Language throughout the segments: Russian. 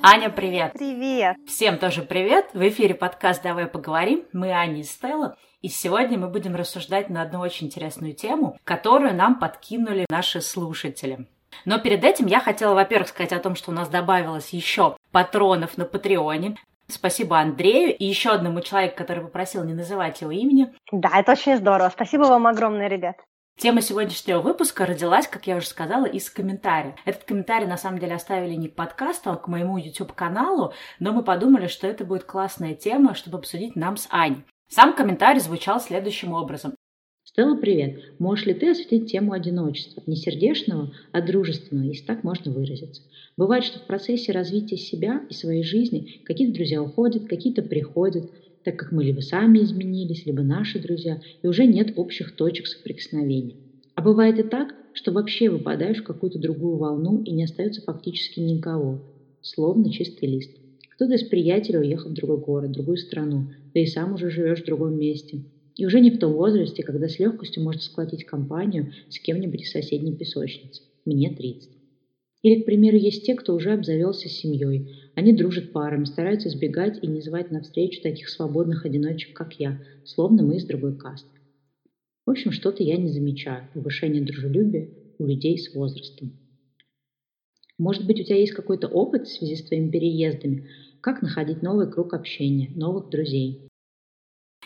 Аня, привет! Привет! Всем тоже привет! В эфире подкаст «Давай поговорим». Мы Аня и Стелла. И сегодня мы будем рассуждать на одну очень интересную тему, которую нам подкинули наши слушатели. Но перед этим я хотела, во-первых, сказать о том, что у нас добавилось еще патронов на Патреоне. Спасибо Андрею и еще одному человеку, который попросил не называть его имени. Да, это очень здорово. Спасибо вам огромное, ребят. Тема сегодняшнего выпуска родилась, как я уже сказала, из комментария. Этот комментарий, на самом деле, оставили не к подкасту, а к моему YouTube-каналу, но мы подумали, что это будет классная тема, чтобы обсудить нам с Аней. Сам комментарий звучал следующим образом. Стелла, привет. Можешь ли ты осветить тему одиночества? Не сердечного, а дружественного, если так можно выразиться. Бывает, что в процессе развития себя и своей жизни какие-то друзья уходят, какие-то приходят, так как мы либо сами изменились, либо наши друзья, и уже нет общих точек соприкосновения. А бывает и так, что вообще выпадаешь в какую-то другую волну и не остается фактически никого, словно чистый лист. Кто-то из приятелей уехал в другой город, в другую страну, да и сам уже живешь в другом месте. И уже не в том возрасте, когда с легкостью можно сколотить компанию с кем-нибудь из соседней песочницы. Мне 30. Или, к примеру, есть те, кто уже обзавелся семьей. Они дружат парами, стараются избегать и не звать навстречу таких свободных одиночек, как я, словно мы из другой касты. В общем, что-то я не замечаю. Повышение дружелюбия у людей с возрастом. Может быть, у тебя есть какой-то опыт в связи с твоими переездами? Как находить новый круг общения, новых друзей?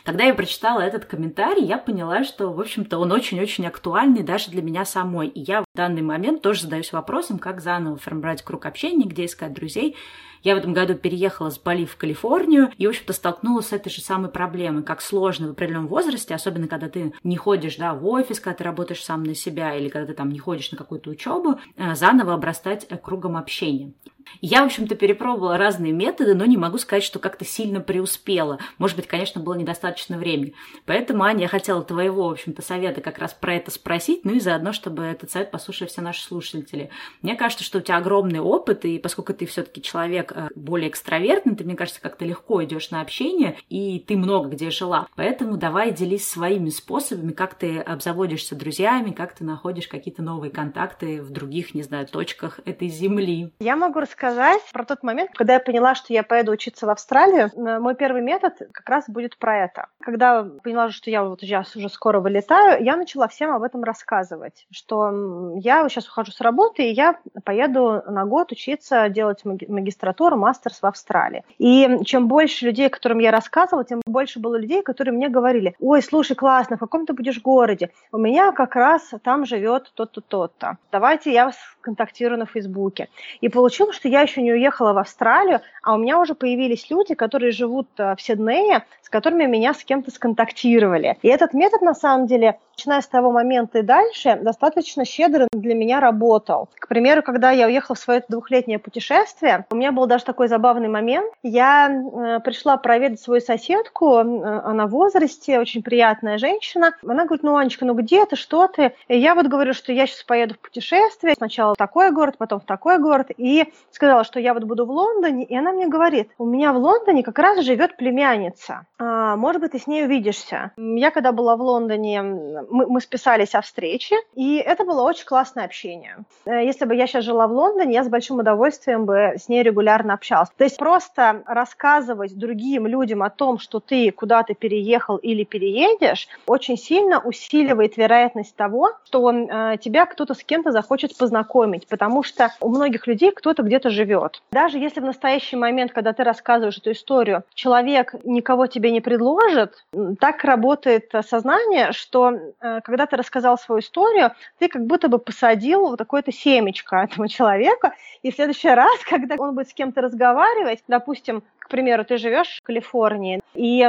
Когда я прочитала этот комментарий, я поняла, что, в общем-то, он очень-очень актуальный даже для меня самой. И я в данный момент тоже задаюсь вопросом, как заново формировать круг общения, где искать друзей. Я в этом году переехала с Бали в Калифорнию и, в общем-то, столкнулась с этой же самой проблемой, как сложно в определенном возрасте, особенно когда ты не ходишь да, в офис, когда ты работаешь сам на себя или когда ты там не ходишь на какую-то учебу, э, заново обрастать э, кругом общения. Я, в общем-то, перепробовала разные методы, но не могу сказать, что как-то сильно преуспела. Может быть, конечно, было недостаточно времени. Поэтому, Аня, я хотела твоего, в общем-то, совета как раз про это спросить, ну и заодно, чтобы этот совет послушали все наши слушатели. Мне кажется, что у тебя огромный опыт, и поскольку ты все-таки человек э, более экстравертный, ты, мне кажется, как-то легко идешь на общение, и ты много где жила. Поэтому давай делись своими способами, как ты обзаводишься друзьями, как ты находишь какие-то новые контакты в других, не знаю, точках этой земли. Я могу рассказать про тот момент, когда я поняла, что я поеду учиться в Австралию. Э, мой первый метод как раз будет про это. Когда поняла, что я вот сейчас уже скоро вылетаю, я начала всем об этом рассказывать, что я сейчас ухожу с работы, и я поеду на год учиться делать магистратуру, мастерс в Австралии. И чем больше людей, которым я рассказывала, тем больше было людей, которые мне говорили, ой, слушай, классно, в каком ты будешь городе? У меня как раз там живет тот-то, тот-то. Давайте я вас контактирую на Фейсбуке. И получилось, что я еще не уехала в Австралию, а у меня уже появились люди, которые живут э, в Сиднее, с которыми меня с кем-то сконтактировали. И этот метод, на самом деле, начиная с того момента и дальше, достаточно щедро для меня работал. К примеру, когда я уехала в свое двухлетнее путешествие, у меня был даже такой забавный момент. Я э, пришла проведать свою соседку, э, она в возрасте, очень приятная женщина. Она говорит, ну, Анечка, ну где ты, что ты? И я вот говорю, что я сейчас поеду в путешествие, сначала в такой город, потом в такой город, и сказала, что я вот буду в Лондоне, и она мне говорит, у меня в Лондоне как раз живет племянница, а, может быть, ты с ней увидишься. Я когда была в Лондоне, мы, мы списались о встрече, и это было очень классное общение. Э, если бы я сейчас жила в Лондоне, я с большим удовольствием бы с ней регулярно общалась. То есть просто рассказывать другим людям о том, что ты куда-то переехал или переедешь, очень сильно усиливает вероятность того, что э, тебя кто-то с кем-то захочет познакомить, потому что у многих людей кто-то где-то живет. Даже если в настоящий момент, когда ты рассказываешь эту историю, человек никого тебе не предложит, так работает сознание, что Э, когда ты рассказал свою историю, ты как будто бы посадил вот такое-то семечко этому человеку, и в следующий раз, когда он будет с кем-то разговаривать, допустим, к примеру, ты живешь в Калифорнии, и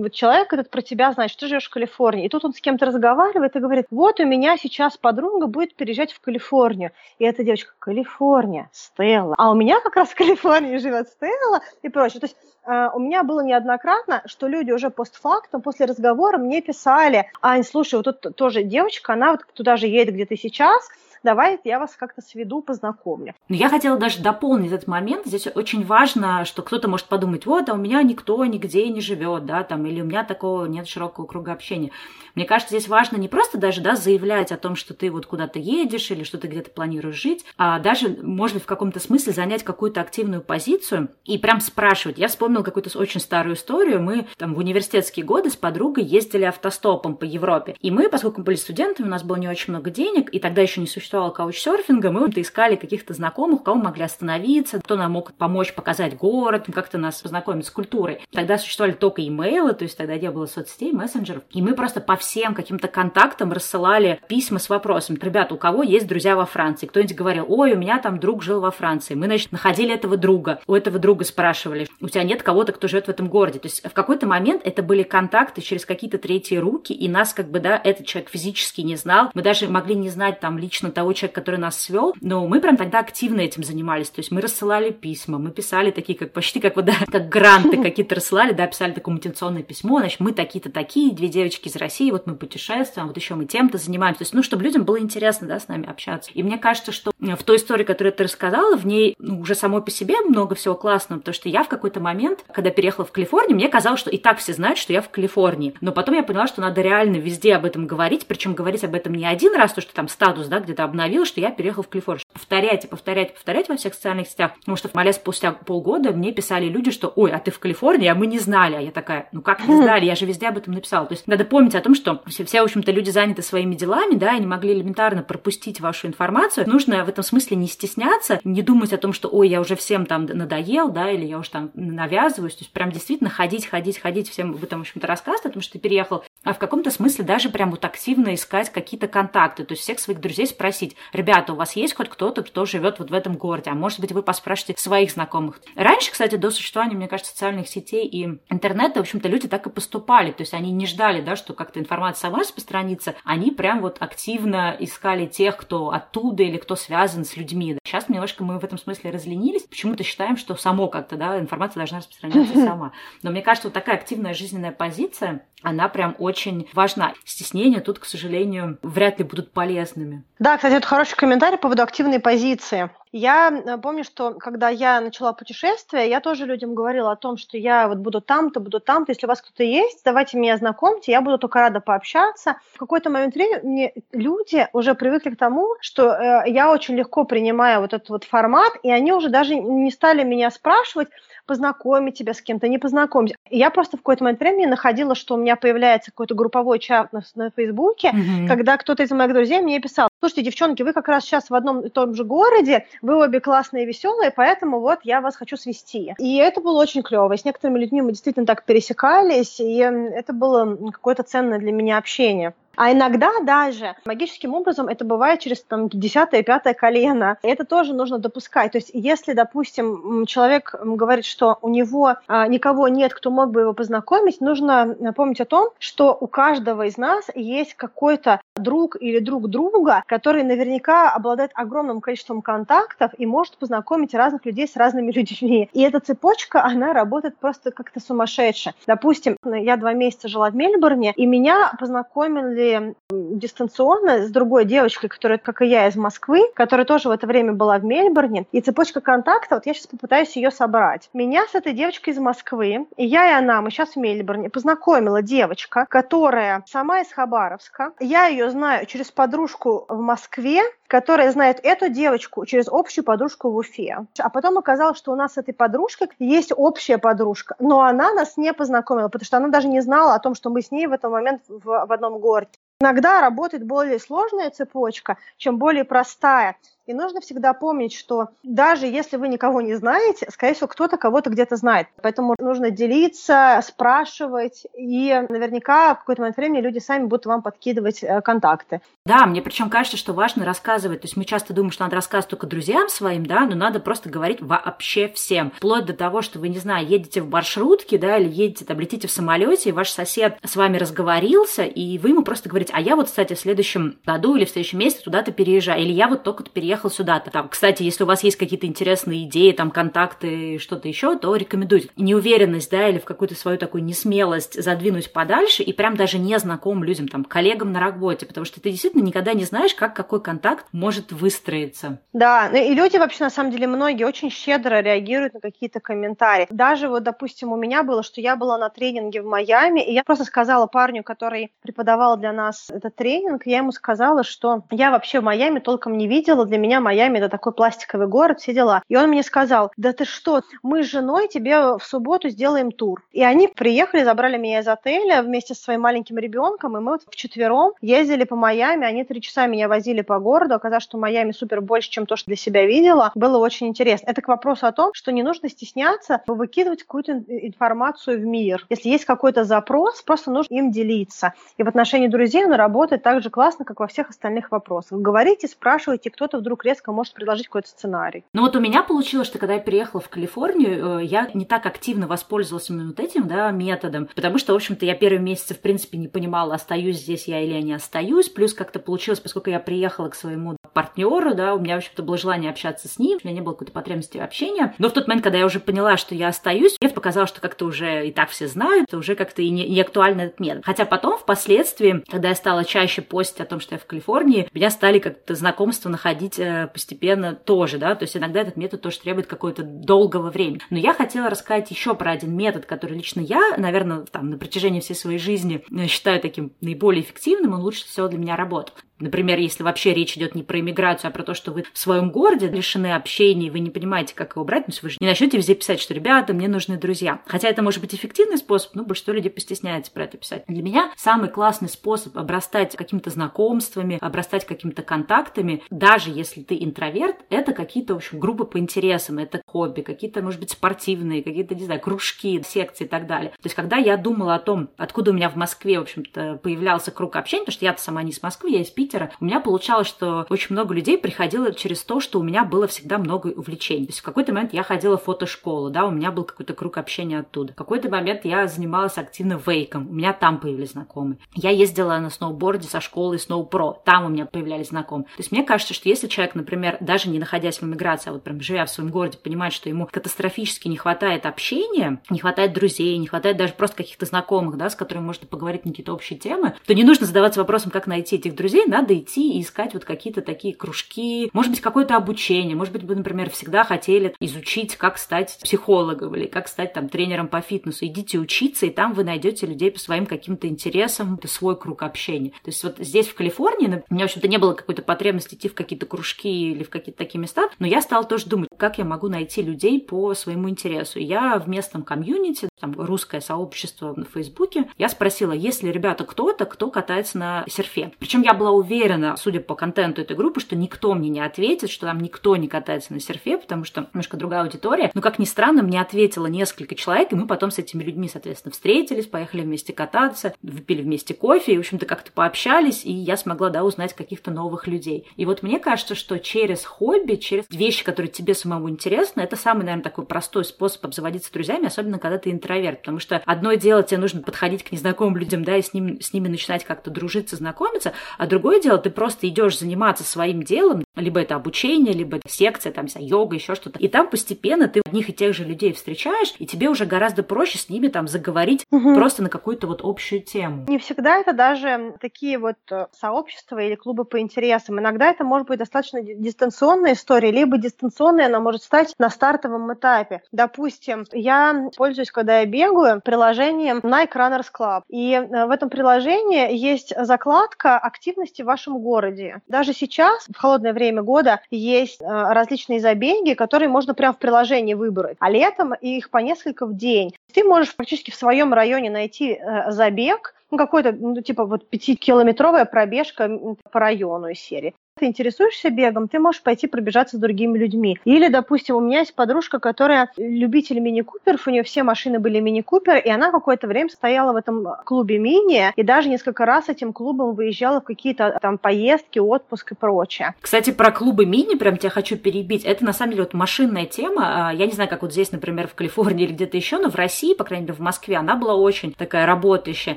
вот человек этот про тебя знает, что ты живешь в Калифорнии, и тут он с кем-то разговаривает и говорит, вот у меня сейчас подруга будет переезжать в Калифорнию, и эта девочка, Калифорния, Стелла, а у меня как раз в Калифорнии живет Стелла и прочее. То есть э, у меня было неоднократно, что люди уже постфактум, после разговора мне писали, Ань, слушай, вот тут тоже девочка, она вот туда же едет, где ты сейчас, давай я вас как-то сведу, познакомлю. Но я хотела даже дополнить этот момент. Здесь очень важно, что кто-то может подумать, вот, а у меня никто нигде не живет, да, там, или у меня такого нет широкого круга общения. Мне кажется, здесь важно не просто даже, да, заявлять о том, что ты вот куда-то едешь или что ты где-то планируешь жить, а даже, может быть, в каком-то смысле занять какую-то активную позицию и прям спрашивать. Я вспомнила какую-то очень старую историю. Мы там в университетские годы с подругой ездили автостопом по Европе. И мы, поскольку мы были студентами, у нас было не очень много денег, и тогда еще не существовало каучсерфинга, мы искали каких-то знакомых, у кого могли остановиться, кто нам мог помочь показать город, как-то нас познакомить с культурой. Тогда существовали только имейлы, то есть тогда не было соцсетей, мессенджеров. И мы просто по всем каким-то контактам рассылали письма с вопросом, ребята, у кого есть друзья во Франции? Кто-нибудь говорил, ой, у меня там друг жил во Франции. Мы, значит, находили этого друга. У этого друга спрашивали, у тебя нет кого-то, кто живет в этом городе. То есть в какой-то момент это были контакты через какие-то третьи руки, и нас как бы, да, этот человек физически не знал. Мы даже могли не знать там лично того человека, который нас свел, но мы прям тогда активно этим занимались. То есть мы рассылали письма, мы писали такие, как почти как вот, да, как гранты какие-то рассылали, да, писали такое мотивационное письмо, значит, мы такие-то такие, две девочки из России, вот мы путешествуем, вот еще мы тем-то занимаемся. То есть, ну, чтобы людям было интересно, да, с нами общаться. И мне кажется, что в той истории, которую ты рассказала, в ней ну, уже самой по себе много всего классного, потому что я в какой-то момент, когда переехала в Калифорнию, мне казалось, что и так все знают, что я в Калифорнии. Но потом я поняла, что надо реально везде об этом говорить, причем говорить об этом не один раз, то, что там статус, да, где-то обновил, что я переехала в Калифорнию. Повторять и повторять, повторять во всех социальных сетях. Потому что в Мале спустя полгода мне писали люди, что ой, а ты в Калифорнии, а мы не знали. А я такая, ну как не знали, я же везде об этом написала. То есть надо помнить о том, что все, все в общем-то, люди заняты своими делами, да, и не могли элементарно пропустить вашу информацию. Нужно в этом смысле не стесняться, не думать о том, что ой, я уже всем там надоел, да, или я уже там навязываюсь. То есть прям действительно ходить, ходить, ходить, всем об этом, в общем-то, рассказывать, потому что ты переехал а в каком-то смысле даже прям вот активно искать какие-то контакты, то есть всех своих друзей спросить, ребята, у вас есть хоть кто-то, кто живет вот в этом городе, а может быть вы поспрашиваете своих знакомых. Раньше, кстати, до существования, мне кажется, социальных сетей и интернета, в общем-то, люди так и поступали, то есть они не ждали, да, что как-то информация сама распространится, они прям вот активно искали тех, кто оттуда или кто связан с людьми. Сейчас немножко мы в этом смысле разленились, почему-то считаем, что само как-то, да, информация должна распространяться сама. Но мне кажется, вот такая активная жизненная позиция, она прям очень важна. Стеснения тут, к сожалению, вряд ли будут полезными. Да, кстати, это хороший комментарий по поводу активной позиции. Я э, помню, что когда я начала путешествие, я тоже людям говорила о том, что я вот буду там-то, буду там-то, если у вас кто-то есть, давайте меня знакомьте, я буду только рада пообщаться. В какой-то момент времени люди уже привыкли к тому, что э, я очень легко принимаю вот этот вот формат, и они уже даже не стали меня спрашивать, познакомить тебя с кем-то, не познакомить. Я просто в какой-то момент времени находила, что у меня появляется какой-то групповой чат на, на Фейсбуке, mm-hmm. когда кто-то из моих друзей мне писал, слушайте, девчонки, вы как раз сейчас в одном и том же городе, вы обе классные и веселые, поэтому вот я вас хочу свести. И это было очень клево. с некоторыми людьми мы действительно так пересекались, и это было какое-то ценное для меня общение. А иногда даже магическим образом это бывает через там десятое, пятое колено. И это тоже нужно допускать. То есть если, допустим, человек говорит, что у него а, никого нет, кто мог бы его познакомить, нужно напомнить о том, что у каждого из нас есть какой-то друг или друг друга, который наверняка обладает огромным количеством контактов и может познакомить разных людей с разными людьми. И эта цепочка, она работает просто как-то сумасшедше. Допустим, я два месяца жила в Мельбурне, и меня познакомили дистанционно с другой девочкой, которая, как и я, из Москвы, которая тоже в это время была в Мельбурне. И цепочка контактов, вот я сейчас попытаюсь ее собрать. Меня с этой девочкой из Москвы, и я и она, мы сейчас в Мельбурне, познакомила девочка, которая сама из Хабаровска. Я ее знаю через подружку в Москве, которая знает эту девочку через общую подружку в Уфе. А потом оказалось, что у нас с этой подружкой есть общая подружка, но она нас не познакомила, потому что она даже не знала о том, что мы с ней в этот момент в, в одном городе. Иногда работает более сложная цепочка, чем более простая. И нужно всегда помнить, что даже если вы никого не знаете, скорее всего, кто-то кого-то где-то знает. Поэтому нужно делиться, спрашивать, и наверняка в какой-то момент времени люди сами будут вам подкидывать э, контакты. Да, мне причем кажется, что важно рассказывать. То есть мы часто думаем, что надо рассказывать только друзьям своим, да, но надо просто говорить вообще всем. Вплоть до того, что вы, не знаю, едете в маршрутке, да, или едете, там, летите в самолете, и ваш сосед с вами разговорился, и вы ему просто говорите, а я вот, кстати, в следующем году или в следующем месяце туда-то переезжаю, или я вот только-то переехал приехал сюда-то. Там, кстати, если у вас есть какие-то интересные идеи, там, контакты, что-то еще, то рекомендуйте. Неуверенность, да, или в какую-то свою такую несмелость задвинуть подальше и прям даже незнакомым людям, там, коллегам на работе, потому что ты действительно никогда не знаешь, как какой контакт может выстроиться. Да, ну и люди вообще, на самом деле, многие очень щедро реагируют на какие-то комментарии. Даже вот, допустим, у меня было, что я была на тренинге в Майами, и я просто сказала парню, который преподавал для нас этот тренинг, я ему сказала, что я вообще в Майами толком не видела, для меня Майами это такой пластиковый город, все дела. И он мне сказал, да ты что, мы с женой тебе в субботу сделаем тур. И они приехали, забрали меня из отеля вместе со своим маленьким ребенком, и мы вот вчетвером ездили по Майами, они три часа меня возили по городу, оказалось, что Майами супер больше, чем то, что для себя видела. Было очень интересно. Это к вопросу о том, что не нужно стесняться выкидывать какую-то информацию в мир. Если есть какой-то запрос, просто нужно им делиться. И в отношении друзей он работает так же классно, как во всех остальных вопросах. Говорите, спрашиваете, кто-то вдруг резко может предложить какой-то сценарий. Ну вот у меня получилось, что когда я переехала в Калифорнию, э, я не так активно воспользовалась именно вот этим да, методом, потому что, в общем-то, я первые месяцы, в принципе, не понимала, остаюсь здесь я или я не остаюсь. Плюс как-то получилось, поскольку я приехала к своему партнеру, да, у меня, в общем-то, было желание общаться с ним, у меня не было какой-то потребности в общении. Но в тот момент, когда я уже поняла, что я остаюсь, мне показалось, что как-то уже и так все знают, то уже как-то и не, не актуальный этот метод. Хотя потом, впоследствии, когда я стала чаще постить о том, что я в Калифорнии, меня стали как-то знакомства находить постепенно тоже, да, то есть иногда этот метод тоже требует какого-то долгого времени. Но я хотела рассказать еще про один метод, который лично я, наверное, там, на протяжении всей своей жизни э, считаю таким наиболее эффективным, он лучше всего для меня работал. Например, если вообще речь идет не про иммиграцию, а про то, что вы в своем городе лишены общения, и вы не понимаете, как его брать, ну, вы же не начнете везде писать, что, ребята, мне нужны друзья. Хотя это может быть эффективный способ, но большинство людей постесняется про это писать. Для меня самый классный способ обрастать какими-то знакомствами, обрастать какими-то контактами, даже если ты интроверт, это какие-то, в общем, группы по интересам, это хобби, какие-то, может быть, спортивные, какие-то, не знаю, кружки, секции и так далее. То есть, когда я думала о том, откуда у меня в Москве, в общем-то, появлялся круг общения, потому что я-то сама не из Москвы, я из Питера, Питера, у меня получалось, что очень много людей приходило через то, что у меня было всегда много увлечений. То есть в какой-то момент я ходила в фотошколу, да, у меня был какой-то круг общения оттуда. В какой-то момент я занималась активно вейком, у меня там появились знакомые. Я ездила на сноуборде со школы Pro, там у меня появлялись знакомые. То есть мне кажется, что если человек, например, даже не находясь в эмиграции, а вот прям живя в своем городе, понимает, что ему катастрофически не хватает общения, не хватает друзей, не хватает даже просто каких-то знакомых, да, с которыми можно поговорить на какие-то общие темы, то не нужно задаваться вопросом, как найти этих друзей, надо надо идти и искать вот какие-то такие кружки, может быть, какое-то обучение, может быть, вы, например, всегда хотели изучить, как стать психологом или как стать там тренером по фитнесу. Идите учиться, и там вы найдете людей по своим каким-то интересам, свой круг общения. То есть вот здесь, в Калифорнии, у меня, в общем-то, не было какой-то потребности идти в какие-то кружки или в какие-то такие места, но я стала тоже думать, как я могу найти людей по своему интересу. Я в местном комьюнити, там русское сообщество на Фейсбуке, я спросила, есть ли ребята кто-то, кто катается на серфе. Причем я была уверена, уверена, судя по контенту этой группы, что никто мне не ответит, что там никто не катается на серфе, потому что немножко другая аудитория. Но, как ни странно, мне ответило несколько человек, и мы потом с этими людьми, соответственно, встретились, поехали вместе кататься, выпили вместе кофе, и, в общем-то, как-то пообщались, и я смогла, да, узнать каких-то новых людей. И вот мне кажется, что через хобби, через вещи, которые тебе самому интересны, это самый, наверное, такой простой способ обзаводиться друзьями, особенно когда ты интроверт, потому что одно дело, тебе нужно подходить к незнакомым людям, да, и с, ним, с ними начинать как-то дружиться, знакомиться, а другое дело, ты просто идешь заниматься своим делом, либо это обучение, либо это секция, там, вся йога, еще что-то. И там постепенно ты одних и тех же людей встречаешь, и тебе уже гораздо проще с ними там заговорить угу. просто на какую-то вот общую тему. Не всегда это даже такие вот э, сообщества или клубы по интересам. Иногда это может быть достаточно дистанционная история, либо дистанционная она может стать на стартовом этапе. Допустим, я пользуюсь, когда я бегаю, приложением Nike Runners Club. И э, в этом приложении есть закладка активности в вашем городе. Даже сейчас, в холодное время года, есть э, различные забеги, которые можно прямо в приложении выбрать. А летом их по несколько в день. Ты можешь практически в своем районе найти э, забег, ну, какой-то, ну, типа вот пятикилометровая пробежка по району из серии ты интересуешься бегом, ты можешь пойти пробежаться с другими людьми. Или, допустим, у меня есть подружка, которая любитель мини-куперов, у нее все машины были мини-купер, и она какое-то время стояла в этом клубе мини, и даже несколько раз этим клубом выезжала в какие-то там поездки, отпуск и прочее. Кстати, про клубы мини прям тебя хочу перебить. Это на самом деле вот машинная тема. А, я не знаю, как вот здесь, например, в Калифорнии или где-то еще, но в России, по крайней мере, в Москве, она была очень такая работающая.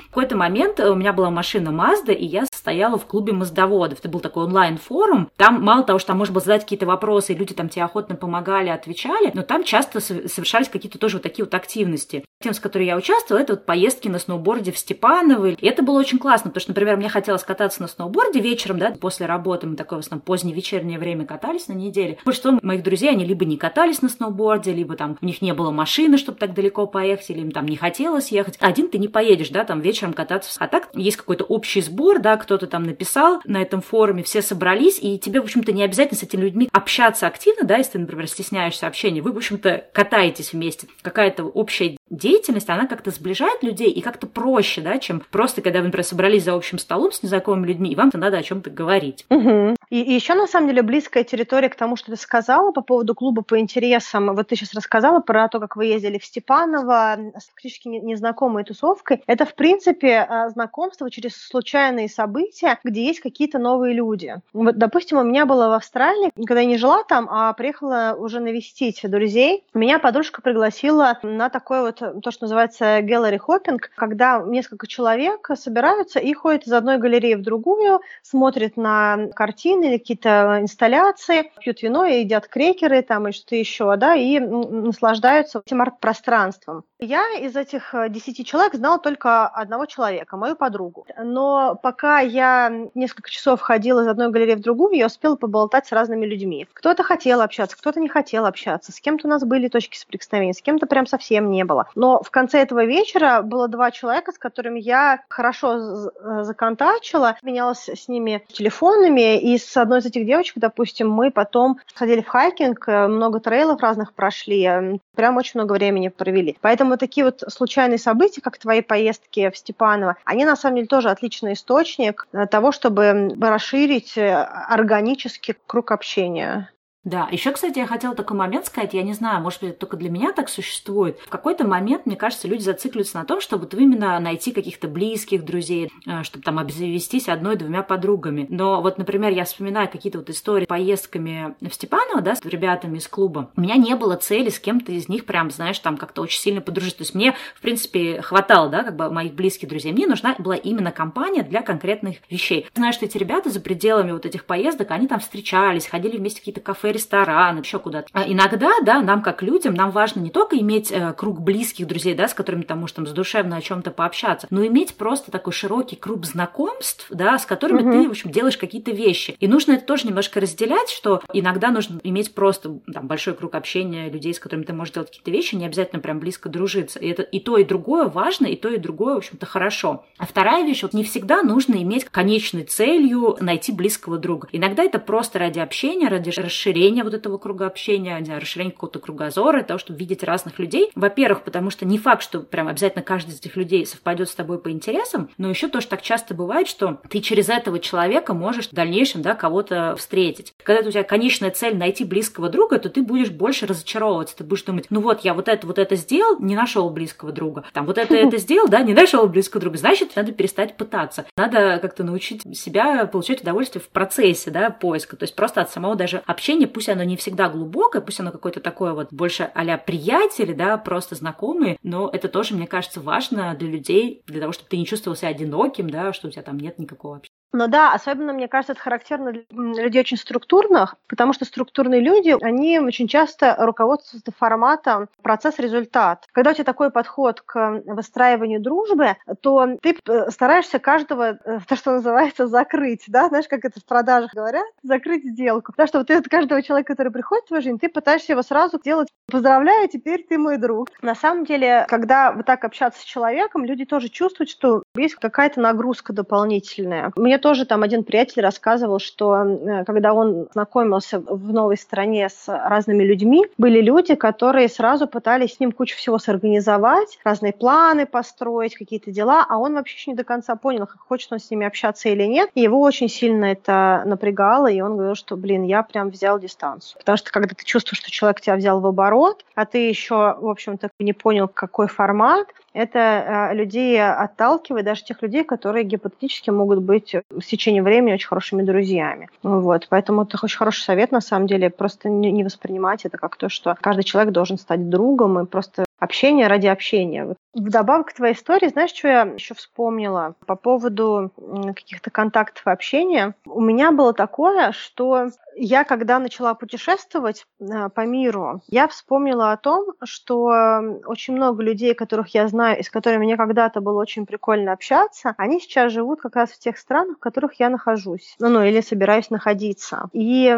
В какой-то момент у меня была машина Mazda, и я стояла в клубе маздоводов. Это был такой онлайн-форум, форум, там мало того, что там можно было задать какие-то вопросы, и люди там тебе охотно помогали, отвечали, но там часто совершались какие-то тоже вот такие вот активности. Тем, с которой я участвовала, это вот поездки на сноуборде в Степаново. И это было очень классно, потому что, например, мне хотелось кататься на сноуборде вечером, да, после работы, мы такое в основном позднее вечернее время катались на неделе. Большинство моих друзей, они либо не катались на сноуборде, либо там у них не было машины, чтобы так далеко поехать, или им там не хотелось ехать. Один ты не поедешь, да, там вечером кататься. А так есть какой-то общий сбор, да, кто-то там написал на этом форуме, все собрались, и тебе, в общем-то, не обязательно с этими людьми общаться активно, да, если ты, например, стесняешься общения. Вы, в общем-то, катаетесь вместе. Какая-то общая деятельность, она как-то сближает людей и как-то проще, да, чем просто, когда вы, например, собрались за общим столом с незнакомыми людьми, и вам-то надо о чем-то говорить. Угу. И, и еще, на самом деле, близкая территория к тому, что ты сказала по поводу клуба по интересам. Вот ты сейчас рассказала про то, как вы ездили в Степаново с практически незнакомой тусовкой. Это, в принципе, а, знакомство через случайные события, где есть какие-то новые люди. Вот, допустим, у меня было в Австралии, когда я не жила там, а приехала уже навестить друзей, меня подружка пригласила на такой вот, то, что называется gallery hopping, когда несколько человек собираются и ходят из одной галереи в другую, смотрят на картины или какие-то инсталляции, пьют вино и едят крекеры там и что-то еще, да, и наслаждаются этим арт-пространством. Я из этих э, десяти человек знала только одного человека, мою подругу. Но пока я несколько часов ходила из одной галереи в другую, я успела поболтать с разными людьми. Кто-то хотел общаться, кто-то не хотел общаться. С кем-то у нас были точки соприкосновения, с кем-то прям совсем не было. Но в конце этого вечера было два человека, с которыми я хорошо э, законтачила, менялась с ними телефонами, и с одной из этих девочек, допустим, мы потом ходили в хайкинг, э, много трейлов разных прошли, прям очень много времени провели. Поэтому такие вот случайные события, как твои поездки в Степаново, они на самом деле тоже отличный источник э, того, чтобы расширить органически круг общения. Да, еще, кстати, я хотела такой момент сказать, я не знаю, может быть, это только для меня так существует. В какой-то момент, мне кажется, люди зацикливаются на том, чтобы вот именно найти каких-то близких друзей, э, чтобы там обзавестись одной-двумя подругами. Но вот, например, я вспоминаю какие-то вот истории поездками в Степаново, да, с ребятами из клуба. У меня не было цели с кем-то из них прям, знаешь, там как-то очень сильно подружиться. То есть мне, в принципе, хватало, да, как бы моих близких друзей. Мне нужна была именно компания для конкретных вещей. Знаю, что эти ребята за пределами вот этих поездок, они там встречались, ходили вместе в какие-то кафе, ресторан, еще куда-то. А иногда, да, нам как людям, нам важно не только иметь э, круг близких друзей, да, с которыми ты можешь там задушевно о чем-то пообщаться, но иметь просто такой широкий круг знакомств, да, с которыми угу. ты, в общем, делаешь какие-то вещи. И нужно это тоже немножко разделять, что иногда нужно иметь просто там большой круг общения людей, с которыми ты можешь делать какие-то вещи, не обязательно прям близко дружиться. И это и то, и другое важно, и то, и другое, в общем-то, хорошо. А вторая вещь, вот не всегда нужно иметь конечной целью найти близкого друга. Иногда это просто ради общения, ради расширения расширение вот этого круга общения, не расширение какого-то кругозора, того, чтобы видеть разных людей. Во-первых, потому что не факт, что прям обязательно каждый из этих людей совпадет с тобой по интересам, но еще тоже так часто бывает, что ты через этого человека можешь в дальнейшем да, кого-то встретить. Когда у тебя конечная цель найти близкого друга, то ты будешь больше разочаровываться. Ты будешь думать, ну вот, я вот это, вот это сделал, не нашел близкого друга. Там вот это, это сделал, да, не нашел близкого друга. Значит, надо перестать пытаться. Надо как-то научить себя получать удовольствие в процессе, да, поиска. То есть просто от самого даже общения пусть оно не всегда глубокое, пусть оно какое-то такое вот больше а приятели, да, просто знакомые, но это тоже, мне кажется, важно для людей, для того, чтобы ты не чувствовал себя одиноким, да, что у тебя там нет никакого Ну да, особенно, мне кажется, это характерно для людей очень структурных, потому что структурные люди, они очень часто руководствуются форматом процесс-результат. Когда у тебя такой подход к выстраиванию дружбы, то ты э, стараешься каждого, э, то, что называется, закрыть, да, знаешь, как это в продажах говорят, закрыть сделку. Потому что вот ты каждого человека, который приходит в твою жизнь, ты пытаешься его сразу сделать «поздравляю, теперь ты мой друг». На самом деле, когда вот так общаться с человеком, люди тоже чувствуют, что есть какая-то нагрузка дополнительная. Мне мне тоже там один приятель рассказывал, что э, когда он знакомился в новой стране с разными людьми, были люди, которые сразу пытались с ним кучу всего сорганизовать, разные планы построить, какие-то дела, а он вообще еще не до конца понял, хочет он с ними общаться или нет. И его очень сильно это напрягало, и он говорил, что, блин, я прям взял дистанцию. Потому что когда ты чувствуешь, что человек тебя взял в оборот, а ты еще, в общем-то, не понял, какой формат, это э, людей отталкивает, даже тех людей, которые гипотетически могут быть в течение времени очень хорошими друзьями. Вот, поэтому это очень хороший совет, на самом деле, просто не воспринимать это как то, что каждый человек должен стать другом и просто общение ради общения. Вдобавок к твоей истории, знаешь, что я еще вспомнила по поводу каких-то контактов и общения? У меня было такое, что я, когда начала путешествовать э, по миру, я вспомнила о том, что очень много людей, которых я знаю и с которыми мне когда-то было очень прикольно общаться, они сейчас живут как раз в тех странах, в которых я нахожусь, ну, ну или собираюсь находиться. И,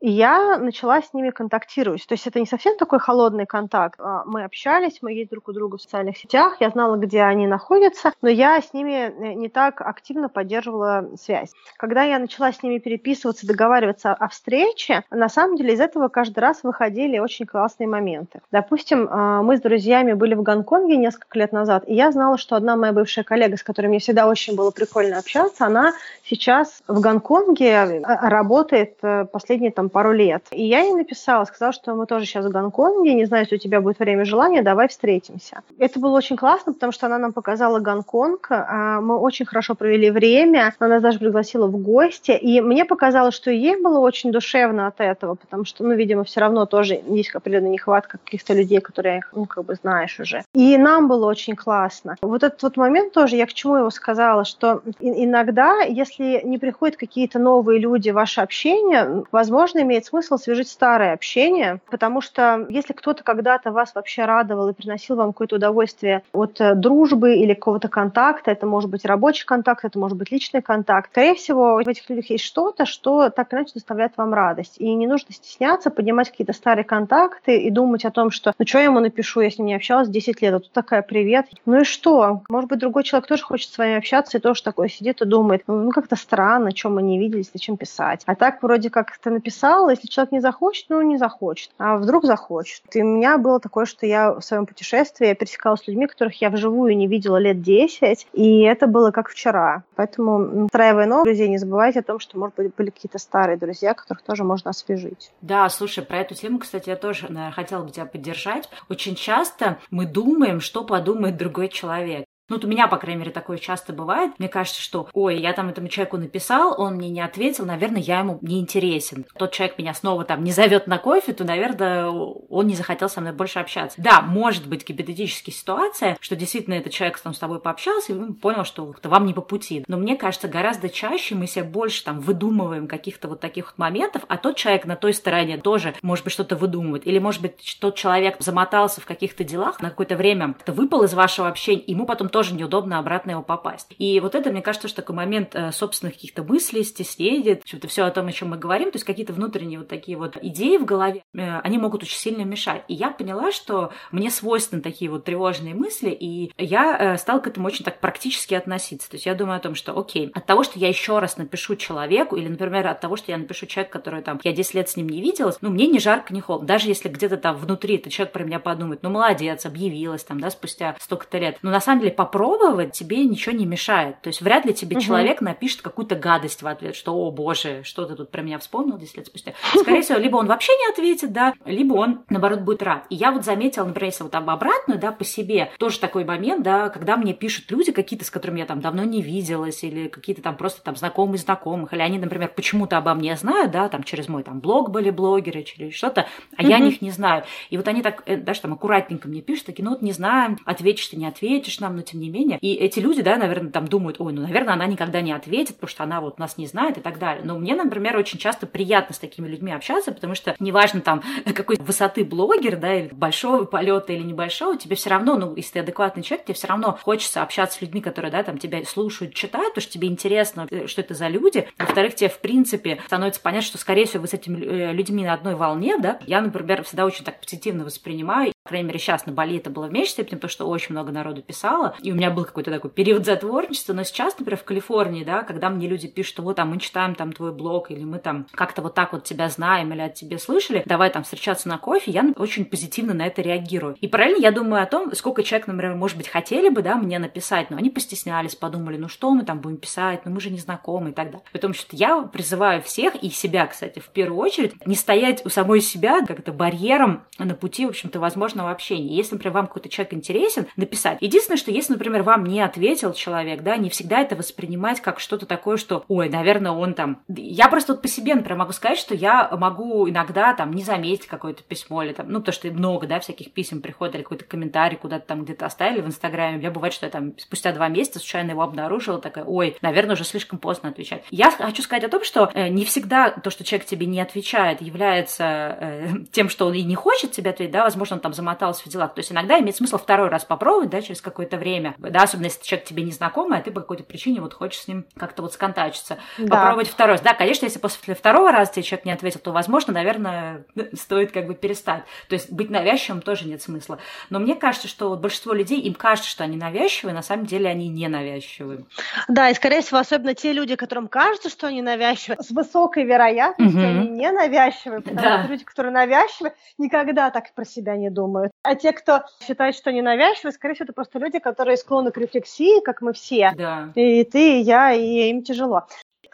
я начала с ними контактировать. То есть это не совсем такой холодный контакт. А мы общались, мы есть друг у друга в социальных сетях, я знала, где они находятся, но я с ними э, не так активно поддерживала связь. Когда я начала с ними переписываться, договариваться о встрече, на самом деле из этого каждый раз выходили очень классные моменты. Допустим, а, мы с друзьями были в Гонконге несколько лет назад, и я знала, что одна моя бывшая коллега, с которой мне всегда очень было прикольно общаться, она сейчас в Гонконге а, работает э, последние там пару лет. И я ей написала, сказала, что мы тоже сейчас в Гонконге, не знаю, если у тебя будет время и желание, давай встретимся. Это было очень классно, потому что она нам показала Гонконг, а, мы очень хорошо провели время, она нас даже пригласила в гости, и мне показалось, что ей было очень душевно от этого, потому что, ну, видимо, все равно тоже есть определенная нехватка каких-то людей, которые, ну, как бы знаешь уже. И нам было очень классно. Вот этот вот момент тоже, я к чему его сказала, что иногда, если не приходят какие-то новые люди в ваше общение, возможно, имеет смысл свяжить старое общение, потому что если кто-то когда-то вас вообще радовал и приносил вам какое-то удовольствие от э, дружбы или какого-то контакта, это может быть рабочий контакт, это может быть личный контакт, скорее всего, в этих людях есть что-то, что так иначе доставляет вам радость. И не нужно стесняться, поднимать какие-то старые контакты и думать о том, что ну что я ему напишу, я с ним не общалась 10 лет, а тут такая привет. Ну и что? Может быть, другой человек тоже хочет с вами общаться и тоже такой сидит и думает, ну, ну как-то странно, чем мы не виделись, зачем писать. А так вроде как ты написал, если человек не захочет, ну не захочет. А вдруг захочет. И у меня было такое, что я в своем путешествии я пересекалась с людьми, которых я вживую не видела лет 10, и это было как вчера. Поэтому, устраивая новых друзей, не забывайте о том, что, может быть, были какие-то старые друзья, которых тоже можно освежить. Да, слушай, про эту тему, кстати, я тоже наверное, хотела бы тебя поддержать. Очень часто мы думаем, что подумает другой человек. Ну, вот у меня, по крайней мере, такое часто бывает. Мне кажется, что, ой, я там этому человеку написал, он мне не ответил, наверное, я ему не интересен. Тот человек меня снова там не зовет на кофе, то, наверное, он не захотел со мной больше общаться. Да, может быть гипотетическая ситуация, что действительно этот человек там с тобой пообщался и понял, что вам не по пути. Но мне кажется, гораздо чаще мы себе больше там выдумываем каких-то вот таких вот моментов, а тот человек на той стороне тоже, может быть, что-то выдумывает. Или, может быть, тот человек замотался в каких-то делах на какое-то время, выпал из вашего общения, ему потом тоже неудобно обратно его попасть. И вот это, мне кажется, что такой момент э, собственных каких-то мыслей, стеснений, что-то все о том, о чем мы говорим, то есть какие-то внутренние вот такие вот идеи в голове, э, они могут очень сильно мешать. И я поняла, что мне свойственны такие вот тревожные мысли, и я э, стала к этому очень так практически относиться. То есть я думаю о том, что окей, от того, что я еще раз напишу человеку, или, например, от того, что я напишу человеку, который там, я 10 лет с ним не виделась, ну, мне не жарко, не холодно. Даже если где-то там внутри этот человек про меня подумает, ну, молодец, объявилась там, да, спустя столько-то лет. Но на самом деле попробовать тебе ничего не мешает. То есть вряд ли тебе угу. человек напишет какую-то гадость в ответ, что, о боже, что ты тут про меня вспомнил 10 лет спустя. Скорее всего, либо он вообще не ответит, да, либо он, наоборот, будет рад. И я вот заметила, например, если вот об обратную, да, по себе, тоже такой момент, да, когда мне пишут люди какие-то, с которыми я там давно не виделась, или какие-то там просто там знакомые знакомых, или они, например, почему-то обо мне знают, да, там через мой там блог были блогеры, через что-то, а я о них не знаю. И вот они так, э, даже там аккуратненько мне пишут, такие, ну вот не знаю, ответишь ты, не ответишь нам, но тем не менее. И эти люди, да, наверное, там думают, ой, ну, наверное, она никогда не ответит, потому что она вот нас не знает и так далее. Но мне, например, очень часто приятно с такими людьми общаться, потому что неважно там, какой высоты блогер, да, или большого полета или небольшого, тебе все равно, ну, если ты адекватный человек, тебе все равно хочется общаться с людьми, которые, да, там тебя слушают, читают, потому что тебе интересно, э, что это за люди. Во-вторых, тебе, в принципе, становится понятно, что, скорее всего, вы с этими э, людьми на одной волне, да. Я, например, всегда очень так позитивно воспринимаю по крайней мере, сейчас на Бали это было в меньшей степени, потому что очень много народу писало, и у меня был какой-то такой период затворничества, но сейчас, например, в Калифорнии, да, когда мне люди пишут, что вот, там мы читаем там твой блог, или мы там как-то вот так вот тебя знаем, или от тебя слышали, давай там встречаться на кофе, я очень позитивно на это реагирую. И параллельно я думаю о том, сколько человек, например, может быть, хотели бы, да, мне написать, но они постеснялись, подумали, ну что мы там будем писать, ну мы же не знакомы и так далее. Потому что я призываю всех, и себя, кстати, в первую очередь, не стоять у самой себя как-то барьером на пути, в общем-то, возможно, возможного общения. Если, например, вам какой-то человек интересен, написать. Единственное, что если, например, вам не ответил человек, да, не всегда это воспринимать как что-то такое, что, ой, наверное, он там... Я просто вот по себе, например, могу сказать, что я могу иногда там не заметить какое-то письмо или там, ну, то, что много, да, всяких писем приходит или какой-то комментарий куда-то там где-то оставили в Инстаграме. Я бывает, что я там спустя два месяца случайно его обнаружила, такая, ой, наверное, уже слишком поздно отвечать. Я хочу сказать о том, что э, не всегда то, что человек тебе не отвечает, является э, тем, что он и не хочет тебе ответить, да, возможно, он там замотался в делах. То есть иногда имеет смысл второй раз попробовать, да, через какое-то время, да, особенно если человек тебе незнакомый, а ты по какой-то причине вот хочешь с ним как-то вот сконтачиться. Да. Попробовать второй раз. Да, конечно, если после второго раза тебе человек не ответил, то, возможно, наверное, стоит как бы перестать. То есть быть навязчивым тоже нет смысла. Но мне кажется, что вот большинство людей, им кажется, что они навязчивые, на самом деле они не навязчивые. Да, и, скорее всего, особенно те люди, которым кажется, что они навязчивые, с высокой вероятностью угу. они не навязчивые, потому да. что люди, которые навязчивы, никогда так про себя не думают. А те, кто считает, что они навязчивые, скорее всего, это просто люди, которые склонны к рефлексии, как мы все. Да. И ты, и я, и им тяжело.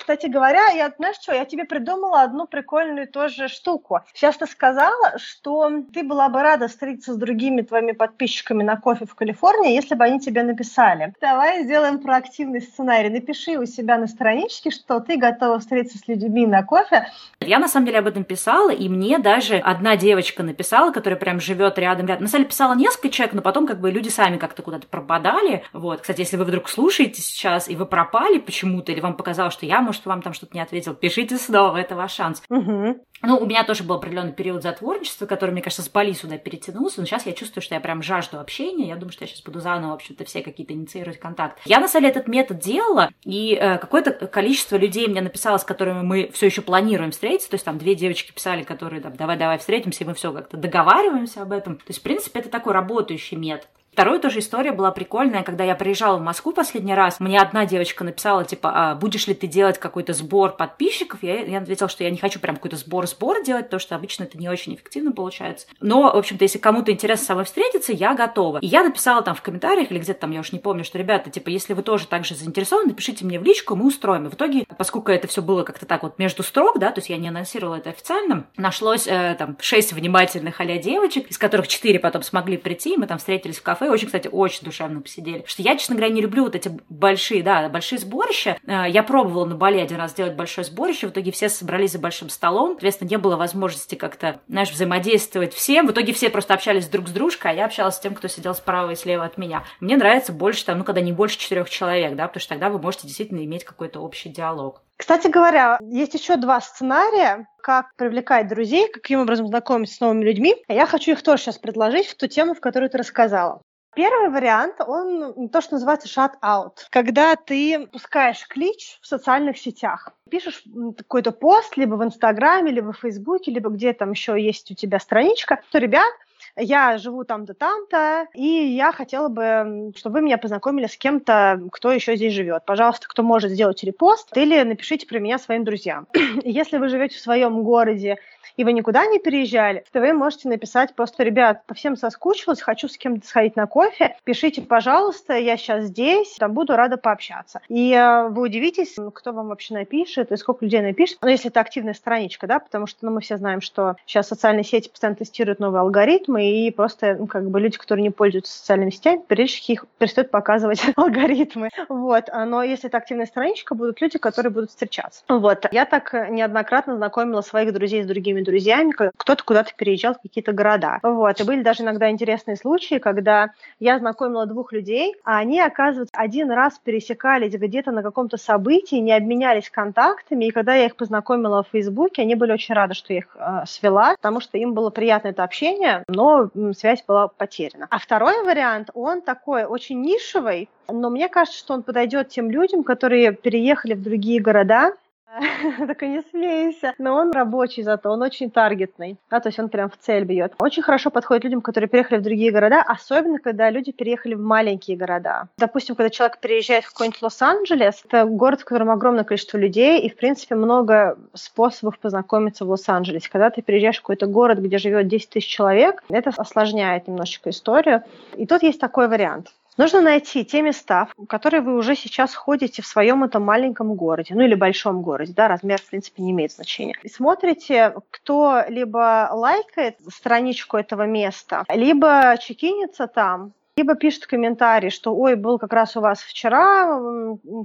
Кстати говоря, я, знаешь что, я тебе придумала одну прикольную тоже штуку. Сейчас ты сказала, что ты была бы рада встретиться с другими твоими подписчиками на кофе в Калифорнии, если бы они тебе написали. Давай сделаем проактивный сценарий. Напиши у себя на страничке, что ты готова встретиться с людьми на кофе. Я на самом деле об этом писала, и мне даже одна девочка написала, которая прям живет рядом, рядом. На самом деле писала несколько человек, но потом как бы люди сами как-то куда-то пропадали. Вот, кстати, если вы вдруг слушаете сейчас, и вы пропали почему-то, или вам показалось, что я может, вам там что-то не ответил, пишите снова, это ваш шанс. Угу. Ну, у меня тоже был определенный период затворничества, который, мне кажется, с Бали сюда перетянулся, но сейчас я чувствую, что я прям жажду общения, я думаю, что я сейчас буду заново, в общем-то, все какие-то инициировать контакт. Я, на самом деле, этот метод делала, и э, какое-то количество людей мне написало, с которыми мы все еще планируем встретиться, то есть там две девочки писали, которые там, давай-давай встретимся, и мы все как-то договариваемся об этом. То есть, в принципе, это такой работающий метод. Второй тоже история была прикольная, когда я приезжала в Москву последний раз, мне одна девочка написала, типа, а будешь ли ты делать какой-то сбор подписчиков? Я, я ответила, что я не хочу прям какой-то сбор-сбор делать, потому что обычно это не очень эффективно получается. Но, в общем-то, если кому-то интересно со мной встретиться, я готова. И я написала там в комментариях или где-то там, я уж не помню, что, ребята, типа, если вы тоже так же заинтересованы, напишите мне в личку, мы устроим. И в итоге, поскольку это все было как-то так вот между строк, да, то есть я не анонсировала это официально, нашлось э, там шесть внимательных а девочек, из которых четыре потом смогли прийти, мы там встретились в кафе, очень, кстати, очень душевно посидели. Что я, честно говоря, не люблю вот эти большие, да, большие сборища. Э, я пробовала на Бали один раз сделать большое сборище, в итоге все собрались за большим столом, соответственно, не было возможности как-то, знаешь, взаимодействовать всем. В итоге все просто общались друг с дружкой, а я общалась с тем, кто сидел справа и слева от меня. Мне нравится больше, там, ну, когда не больше четырех человек, да, потому что тогда вы можете действительно иметь какой-то общий диалог. Кстати говоря, есть еще два сценария, как привлекать друзей, каким образом знакомиться с новыми людьми. Я хочу их тоже сейчас предложить в ту тему, в которую ты рассказала. Первый вариант, он то, что называется shut out. Когда ты пускаешь клич в социальных сетях. Пишешь какой-то пост либо в Инстаграме, либо в Фейсбуке, либо где там еще есть у тебя страничка, что, ребят, я живу там-то, там-то, и я хотела бы, чтобы вы меня познакомили с кем-то, кто еще здесь живет. Пожалуйста, кто может сделать репост, или напишите про меня своим друзьям. Если вы живете в своем городе и вы никуда не переезжали, то вы можете написать просто, ребят, по всем соскучилась, хочу с кем-то сходить на кофе, пишите, пожалуйста, я сейчас здесь, там буду рада пообщаться. И э, вы удивитесь, кто вам вообще напишет и сколько людей напишет. Но если это активная страничка, да, потому что ну, мы все знаем, что сейчас социальные сети постоянно тестируют новые алгоритмы, и просто ну, как бы люди, которые не пользуются социальными сетями, периодически их перестают показывать алгоритмы. Вот. Но если это активная страничка, будут люди, которые будут встречаться. Вот. Я так неоднократно знакомила своих друзей с другими друзьями, кто-то куда-то переезжал в какие-то города. Вот. И были даже иногда интересные случаи, когда я знакомила двух людей, а они, оказывается, один раз пересекались где-то на каком-то событии, не обменялись контактами, и когда я их познакомила в Фейсбуке, они были очень рады, что я их э, свела, потому что им было приятно это общение, но связь была потеряна. А второй вариант, он такой очень нишевый, но мне кажется, что он подойдет тем людям, которые переехали в другие города, так и не смейся. Но он рабочий зато, он очень таргетный. Да, то есть он прям в цель бьет. Очень хорошо подходит людям, которые переехали в другие города, особенно когда люди переехали в маленькие города. Допустим, когда человек переезжает в какой-нибудь Лос-Анджелес, это город, в котором огромное количество людей, и, в принципе, много способов познакомиться в Лос-Анджелесе. Когда ты переезжаешь в какой-то город, где живет 10 тысяч человек, это осложняет немножечко историю. И тут есть такой вариант. Нужно найти те места, в которые вы уже сейчас ходите в своем этом маленьком городе, ну или большом городе, да, размер, в принципе, не имеет значения. И смотрите, кто либо лайкает страничку этого места, либо чекинится там, либо пишет комментарий, что ой, был как раз у вас вчера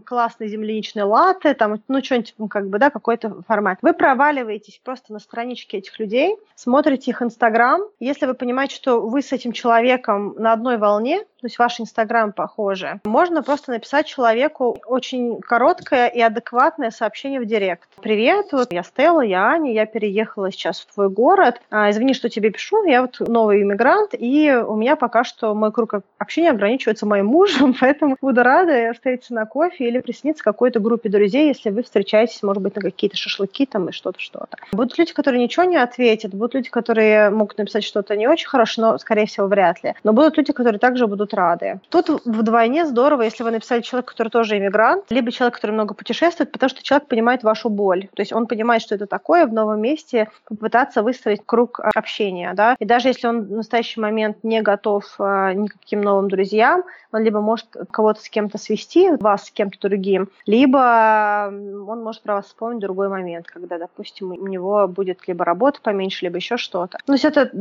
классный земляничный латте, там, ну, что-нибудь, как бы, да, какой-то формат. Вы проваливаетесь просто на страничке этих людей, смотрите их Инстаграм. Если вы понимаете, что вы с этим человеком на одной волне, то есть ваш Инстаграм похожи, можно просто написать человеку очень короткое и адекватное сообщение в Директ. Привет, вот я Стелла, я Аня, я переехала сейчас в твой город. А, извини, что тебе пишу, я вот новый иммигрант, и у меня пока что мой круг общения ограничивается моим мужем, поэтому буду рада встретиться на кофе или присоединиться к какой-то группе друзей, если вы встречаетесь, может быть, на какие-то шашлыки там и что-то, что-то. Будут люди, которые ничего не ответят, будут люди, которые могут написать что-то не очень хорошее, но, скорее всего, вряд ли. Но будут люди, которые также будут рады. Тут вдвойне здорово, если вы написали человек, который тоже иммигрант, либо человек, который много путешествует, потому что человек понимает вашу боль. То есть он понимает, что это такое в новом месте, попытаться выстроить круг общения. Да? И даже если он в настоящий момент не готов а, никаким новым друзьям, он либо может кого-то с кем-то свести, вас с кем-то другим, либо он может про вас вспомнить другой момент, когда, допустим, у него будет либо работа поменьше, либо еще что-то. То есть это,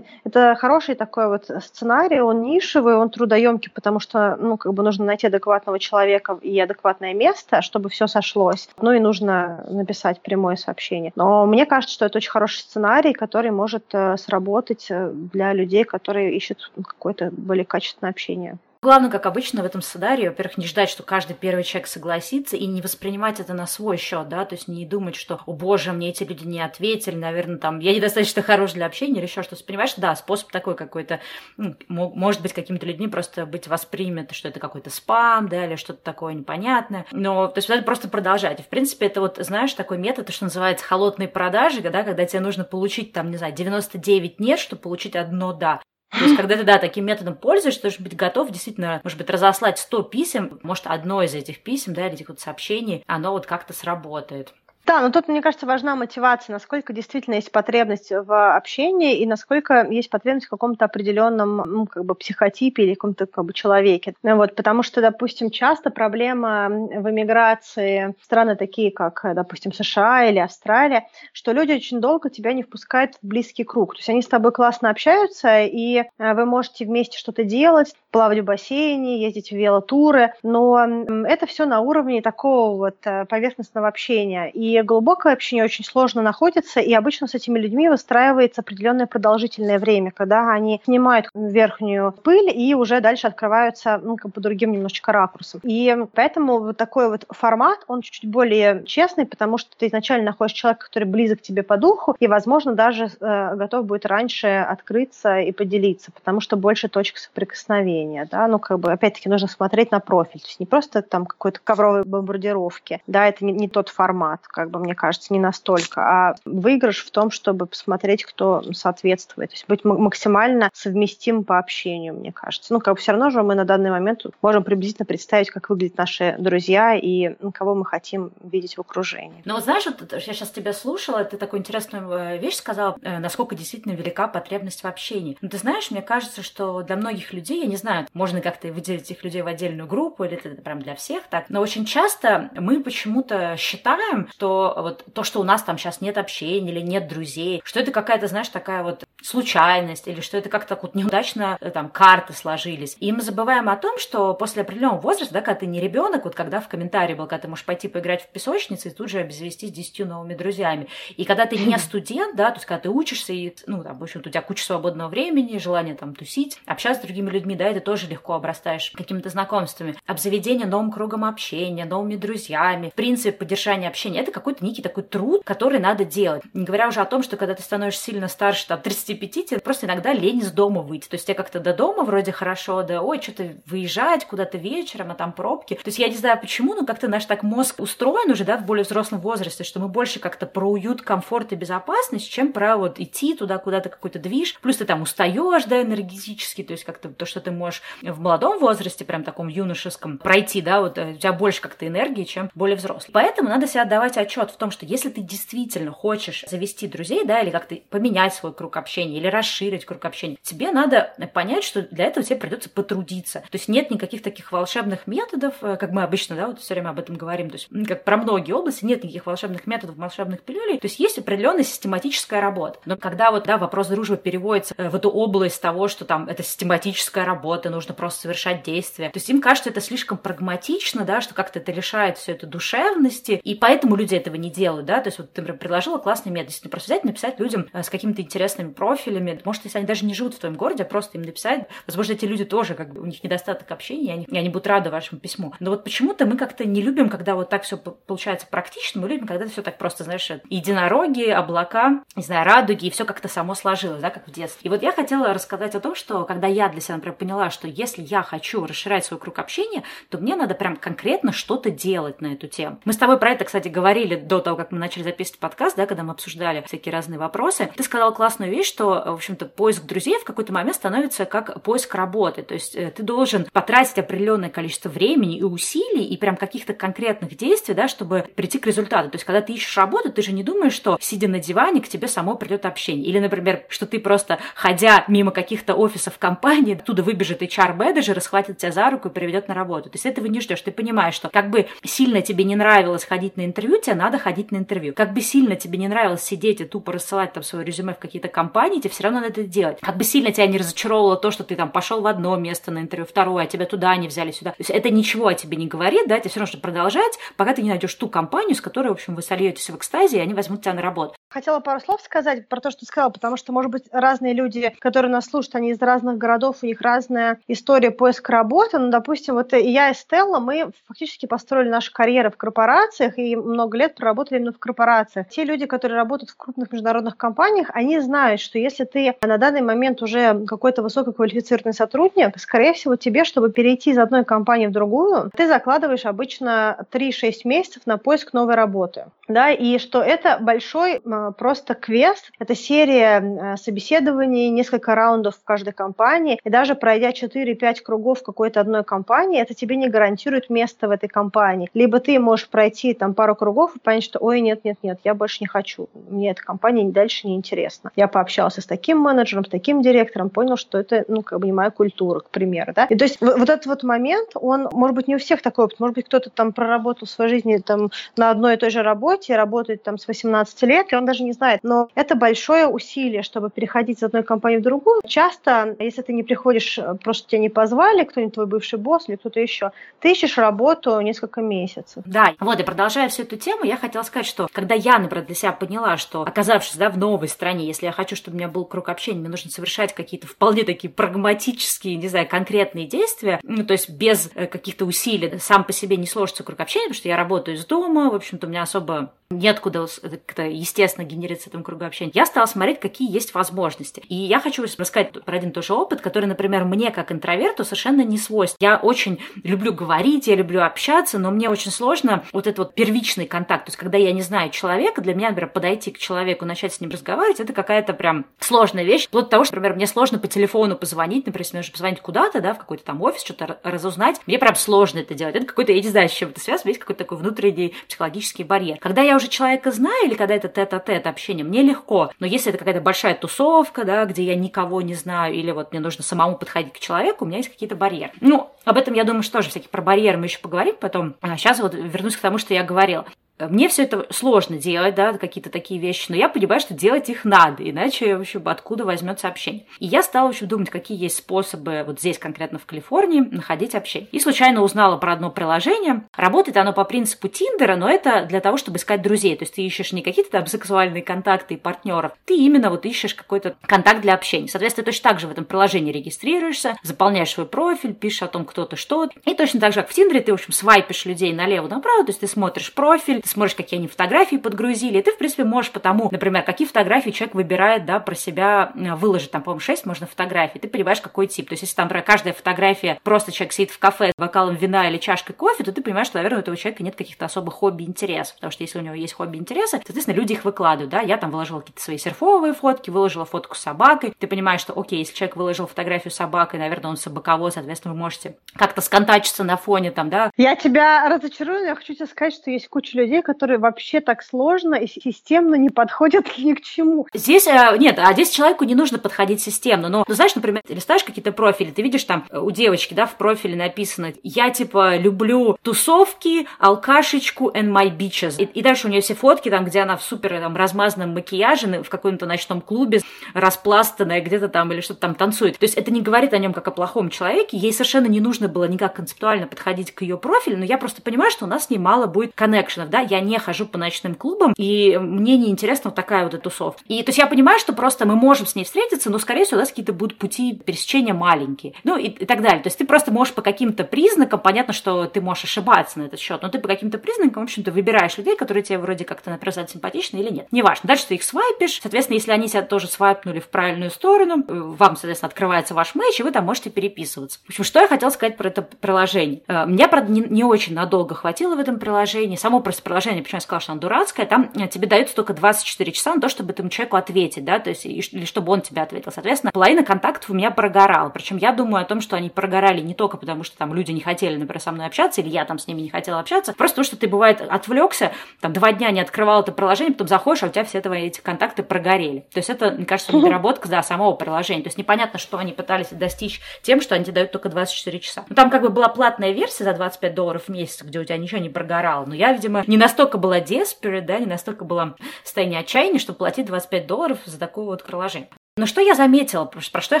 это хороший такой вот сценарий, он нишевый, он трудоемкий, трудоемкий, потому что, ну, как бы нужно найти адекватного человека и адекватное место, чтобы все сошлось. Ну и нужно написать прямое сообщение. Но мне кажется, что это очень хороший сценарий, который может э, сработать э, для людей, которые ищут какое-то более качественное общение. Главное, как обычно, в этом сценарии, во-первых, не ждать, что каждый первый человек согласится, и не воспринимать это на свой счет, да, то есть не думать, что, о боже, мне эти люди не ответили, наверное, там, я недостаточно хорош для общения или еще что-то. Понимаешь, да, способ такой какой-то, ну, может быть, какими-то людьми просто быть воспринято, что это какой-то спам, да, или что-то такое непонятное. Но, то есть, это просто продолжать. В принципе, это вот, знаешь, такой метод, что называется холодные продажи, да, когда тебе нужно получить, там, не знаю, 99 нет, чтобы получить одно да. То есть, когда ты, да, таким методом пользуешься, ты должен быть готов действительно, может быть, разослать 100 писем, может, одно из этих писем, да, или вот сообщений, оно вот как-то сработает. Да, но тут, мне кажется, важна мотивация, насколько действительно есть потребность в общении и насколько есть потребность в каком-то определенном ну, как бы психотипе или каком-то как бы человеке. Вот, потому что, допустим, часто проблема в эмиграции страны такие, как, допустим, США или Австралия, что люди очень долго тебя не впускают в близкий круг. То есть они с тобой классно общаются, и э, вы можете вместе что-то делать, плавать в бассейне, ездить в велотуры, но это все на уровне такого вот э, поверхностного общения. И и глубокое общение очень сложно находится, и обычно с этими людьми выстраивается определенное продолжительное время, когда они снимают верхнюю пыль и уже дальше открываются ну, как бы другим немножечко ракурсом. И поэтому вот такой вот формат, он чуть-чуть более честный, потому что ты изначально находишь человека, который близок тебе по духу, и, возможно, даже э, готов будет раньше открыться и поделиться, потому что больше точек соприкосновения, да, ну, как бы, опять-таки, нужно смотреть на профиль, то есть не просто там какой-то ковровой бомбардировки, да, это не, не тот формат, как бы, мне кажется, не настолько. А выигрыш в том, чтобы посмотреть, кто соответствует. То есть быть максимально совместим по общению, мне кажется. Ну, как бы все равно же мы на данный момент можем приблизительно представить, как выглядят наши друзья и кого мы хотим видеть в окружении. Ну, вот знаешь, вот я сейчас тебя слушала, ты такую интересную э, вещь сказала, э, насколько действительно велика потребность в общении. Но ты знаешь, мне кажется, что для многих людей, я не знаю, можно как-то выделить этих людей в отдельную группу, или это прям для всех так, но очень часто мы почему-то считаем, что вот то, что у нас там сейчас нет общения или нет друзей, что это какая-то, знаешь, такая вот случайность, или что это как-то вот неудачно э, там карты сложились. И мы забываем о том, что после определенного возраста, да, когда ты не ребенок, вот когда в комментарии был, когда ты можешь пойти поиграть в песочнице и тут же обзавестись десятью новыми друзьями. И когда ты не студент, да, то есть когда ты учишься, и, ну, там, в общем-то, у тебя куча свободного времени, желание там тусить, общаться с другими людьми, да, и ты тоже легко обрастаешь какими-то знакомствами. Обзаведение новым кругом общения, новыми друзьями, в принципе, поддержание общения, это какой-то некий такой труд, который надо делать. Не говоря уже о том, что когда ты становишься сильно старше, там, 35, тебе просто иногда лень из дома выйти. То есть тебе как-то до дома вроде хорошо, да, ой, что-то выезжать куда-то вечером, а там пробки. То есть я не знаю почему, но как-то наш так мозг устроен уже, да, в более взрослом возрасте, что мы больше как-то про уют, комфорт и безопасность, чем про вот идти туда куда-то какой-то движ. Плюс ты там устаешь, да, энергетически, то есть как-то то, что ты можешь в молодом возрасте, прям таком юношеском, пройти, да, вот э, у тебя больше как-то энергии, чем более взрослый. Поэтому надо себе отдавать отчет в том, что если ты действительно хочешь завести друзей, да, или как-то поменять свой круг общения, общения или расширить круг общения, тебе надо понять, что для этого тебе придется потрудиться. То есть нет никаких таких волшебных методов, э, как мы обычно, да, вот все время об этом говорим, то есть как про многие области, нет никаких волшебных методов, волшебных пилюлей, то есть есть определенная систематическая работа. Но когда вот, да, вопрос дружбы переводится э, в эту область того, что там это систематическая работа, нужно просто совершать действия, то есть им кажется это слишком прагматично, да, что как-то это лишает все это душевности, и поэтому люди этого не делают, да, то есть вот ты, предложила классный метод, если просто взять, написать людям э, с какими-то интересными профилями, может, если они даже не живут в твоем городе, а просто им написать, возможно, эти люди тоже, как бы, у них недостаток общения, и они, и они будут рады вашему письму. Но вот почему-то мы как-то не любим, когда вот так все получается практично, мы любим, когда это все так просто, знаешь, единороги, облака, не знаю, радуги, и все как-то само сложилось, да, как в детстве. И вот я хотела рассказать о том, что когда я для себя, например, поняла, что если я хочу расширять свой круг общения, то мне надо прям конкретно что-то делать на эту тему. Мы с тобой про это, кстати, говорили до того, как мы начали записывать подкаст, да, когда мы обсуждали всякие разные вопросы. Ты сказал классную вещь, что, в общем-то, поиск друзей в какой-то момент становится как поиск работы. То есть э, ты должен потратить определенное количество времени и усилий и прям каких-то конкретных действий, да, чтобы прийти к результату. То есть когда ты ищешь работу, ты же не думаешь, что сидя на диване к тебе само придет общение. Или, например, что ты просто, ходя мимо каких-то офисов компании, оттуда выбежит HR-менеджер, схватит тебя за руку и приведет на работу. То есть этого не ждешь. Ты понимаешь, что как бы сильно тебе не нравилось ходить на интервью, тебе надо ходить на интервью. Как бы сильно тебе не нравилось сидеть и тупо рассылать там свое резюме в какие-то компании, тебе все равно надо это делать. Как бы сильно тебя не разочаровывало то, что ты там пошел в одно место на интервью, второе, а тебя туда не взяли, сюда. То есть это ничего о тебе не говорит, да, тебе все равно нужно продолжать, пока ты не найдешь ту компанию, с которой, в общем, вы сольетесь в экстазе, и они возьмут тебя на работу. Хотела пару слов сказать про то, что ты сказала, потому что, может быть, разные люди, которые нас слушают, они из разных городов, у них разная история поиска работы. Ну, допустим, вот я и Стелла, мы фактически построили нашу карьеру в корпорациях и много лет проработали именно в корпорациях. Те люди, которые работают в крупных международных компаниях, они знают, что если ты на данный момент уже какой-то высококвалифицированный сотрудник, скорее всего, тебе, чтобы перейти из одной компании в другую, ты закладываешь обычно 3-6 месяцев на поиск новой работы. Да, и что это большой просто квест. Это серия собеседований, несколько раундов в каждой компании. И даже пройдя 4-5 кругов какой-то одной компании, это тебе не гарантирует место в этой компании. Либо ты можешь пройти там пару кругов и понять, что ой, нет, нет, нет, я больше не хочу. Мне эта компания дальше не интересна. Я пообщался с таким менеджером, с таким директором, понял, что это, ну, как бы не моя культура, к примеру, да. И то есть вот этот вот момент, он, может быть, не у всех такой опыт, может быть, кто-то там проработал в своей жизни там на одной и той же работе, работает там с 18 лет, и он даже не знает. Но это большое усилие, чтобы переходить из одной компании в другую. Часто, если ты не приходишь, э, просто тебя не позвали, кто-нибудь твой бывший босс или кто-то еще, ты ищешь работу несколько месяцев. Да, вот, и продолжая всю эту тему, я хотела сказать, что когда я, например, для себя поняла, что, оказавшись, да, в новой стране, если я хочу, чтобы у меня был круг общения, мне нужно совершать какие-то вполне такие прагматические, не знаю, конкретные действия, ну, то есть без э, каких-то усилий, сам по себе не сложится круг общения, потому что я работаю из дома, в общем-то, у меня особо неоткуда как-то естественно генерится этом кругу общения. Я стала смотреть, какие есть возможности. И я хочу рассказать про один тоже опыт, который, например, мне как интроверту совершенно не свойств. Я очень люблю говорить, я люблю общаться, но мне очень сложно вот этот вот первичный контакт. То есть, когда я не знаю человека, для меня, например, подойти к человеку, начать с ним разговаривать, это какая-то прям сложная вещь. До того, что, например, мне сложно по телефону позвонить, например, если мне нужно позвонить куда-то, да, в какой-то там офис, что-то разузнать, мне прям сложно это делать. Это какой-то, я не знаю, с чем это связано, есть какой-то такой внутренний психологический барьер. Когда я уже человека знаю, или когда это тет-а-тет общение, мне легко. Но если это какая-то большая тусовка, да, где я никого не знаю, или вот мне нужно самому подходить к человеку, у меня есть какие-то барьеры. Ну, об этом, я думаю, что тоже всякие про барьеры мы еще поговорим потом. А сейчас вот вернусь к тому, что я говорила. Мне все это сложно делать, да, какие-то такие вещи, но я понимаю, что делать их надо, иначе, в общем, откуда возьмется общение. И я стала, в общем, думать, какие есть способы вот здесь, конкретно в Калифорнии, находить общение. И случайно узнала про одно приложение. Работает оно по принципу Тиндера, но это для того, чтобы искать друзей. То есть ты ищешь не какие-то там сексуальные контакты и партнеров, ты именно вот ищешь какой-то контакт для общения. Соответственно, точно так же в этом приложении регистрируешься, заполняешь свой профиль, пишешь о том, кто ты, что. И точно так же, как в Тиндере, ты, в общем, свайпишь людей налево-направо, то есть ты смотришь профиль, смотришь, какие они фотографии подгрузили, и ты, в принципе, можешь потому, например, какие фотографии человек выбирает, да, про себя э, выложить, там, по-моему, 6 можно фотографий, ты понимаешь, какой тип. То есть, если там, например, каждая фотография, просто человек сидит в кафе с бокалом вина или чашкой кофе, то ты понимаешь, что, наверное, у этого человека нет каких-то особых хобби интересов, потому что если у него есть хобби интересы, соответственно, люди их выкладывают, да, я там выложила какие-то свои серфовые фотки, выложила фотку с собакой, ты понимаешь, что, окей, если человек выложил фотографию с собакой, наверное, он собаковод, соответственно, вы можете как-то сконтачиться на фоне там, да. Я тебя разочарую, но я хочу тебе сказать, что есть куча людей, которые вообще так сложно и системно не подходят ни к чему. Здесь, э, нет, а здесь человеку не нужно подходить системно. Но, ну, знаешь, например, ты листаешь какие-то профили, ты видишь там у девочки, да, в профиле написано, я, типа, люблю тусовки, алкашечку and my bitches. И, и дальше у нее все фотки, там, где она в супер там, размазанном макияже, в каком-то ночном клубе, распластанная где-то там или что-то там танцует. То есть это не говорит о нем как о плохом человеке. Ей совершенно не нужно было никак концептуально подходить к ее профилю, но я просто понимаю, что у нас с ней мало будет коннекшенов, да, я не хожу по ночным клубам, и мне не интересна вот такая вот эта тусовка. И то есть я понимаю, что просто мы можем с ней встретиться, но, скорее всего, у нас какие-то будут пути пересечения маленькие, ну и, и так далее. То есть ты просто можешь по каким-то признакам, понятно, что ты можешь ошибаться на этот счет, но ты по каким-то признакам, в общем-то, выбираешь людей, которые тебе вроде как-то, например, симпатичны или нет. Неважно. Дальше ты их свайпишь, соответственно, если они себя тоже свайпнули в правильную сторону, э, вам, соответственно, открывается ваш матч, и вы там можете переписываться. В общем, что я хотела сказать про это приложение. Э, меня, правда, не, не очень надолго хватило в этом приложении. Само просто приложение, почему я сказала, что оно дурацкое, там э, тебе дается только 24 часа на то, чтобы этому человеку ответить, да, то есть, или чтобы он тебе ответил. Соответственно, половина контактов у меня прогорала. Причем я думаю о том, что они прогорали не только потому, что там люди не хотели, например, со мной общаться, или я там с ними не хотела общаться, просто потому, что ты, бывает, отвлекся, там, два дня не открывал это приложение, потом заходишь, а у тебя все этого, эти контакты прогорели. То есть это, мне кажется, недоработка, да, самого приложения. То есть непонятно, что они пытались достичь тем, что они тебе дают только 24 часа. Ну, там как бы была платная версия за 25 долларов в месяц, где у тебя ничего не прогорало. Но я, видимо, не настолько была desperate, да, не настолько была в состоянии отчаяния, чтобы платить 25 долларов за такое вот приложение. Но что я заметила, про что я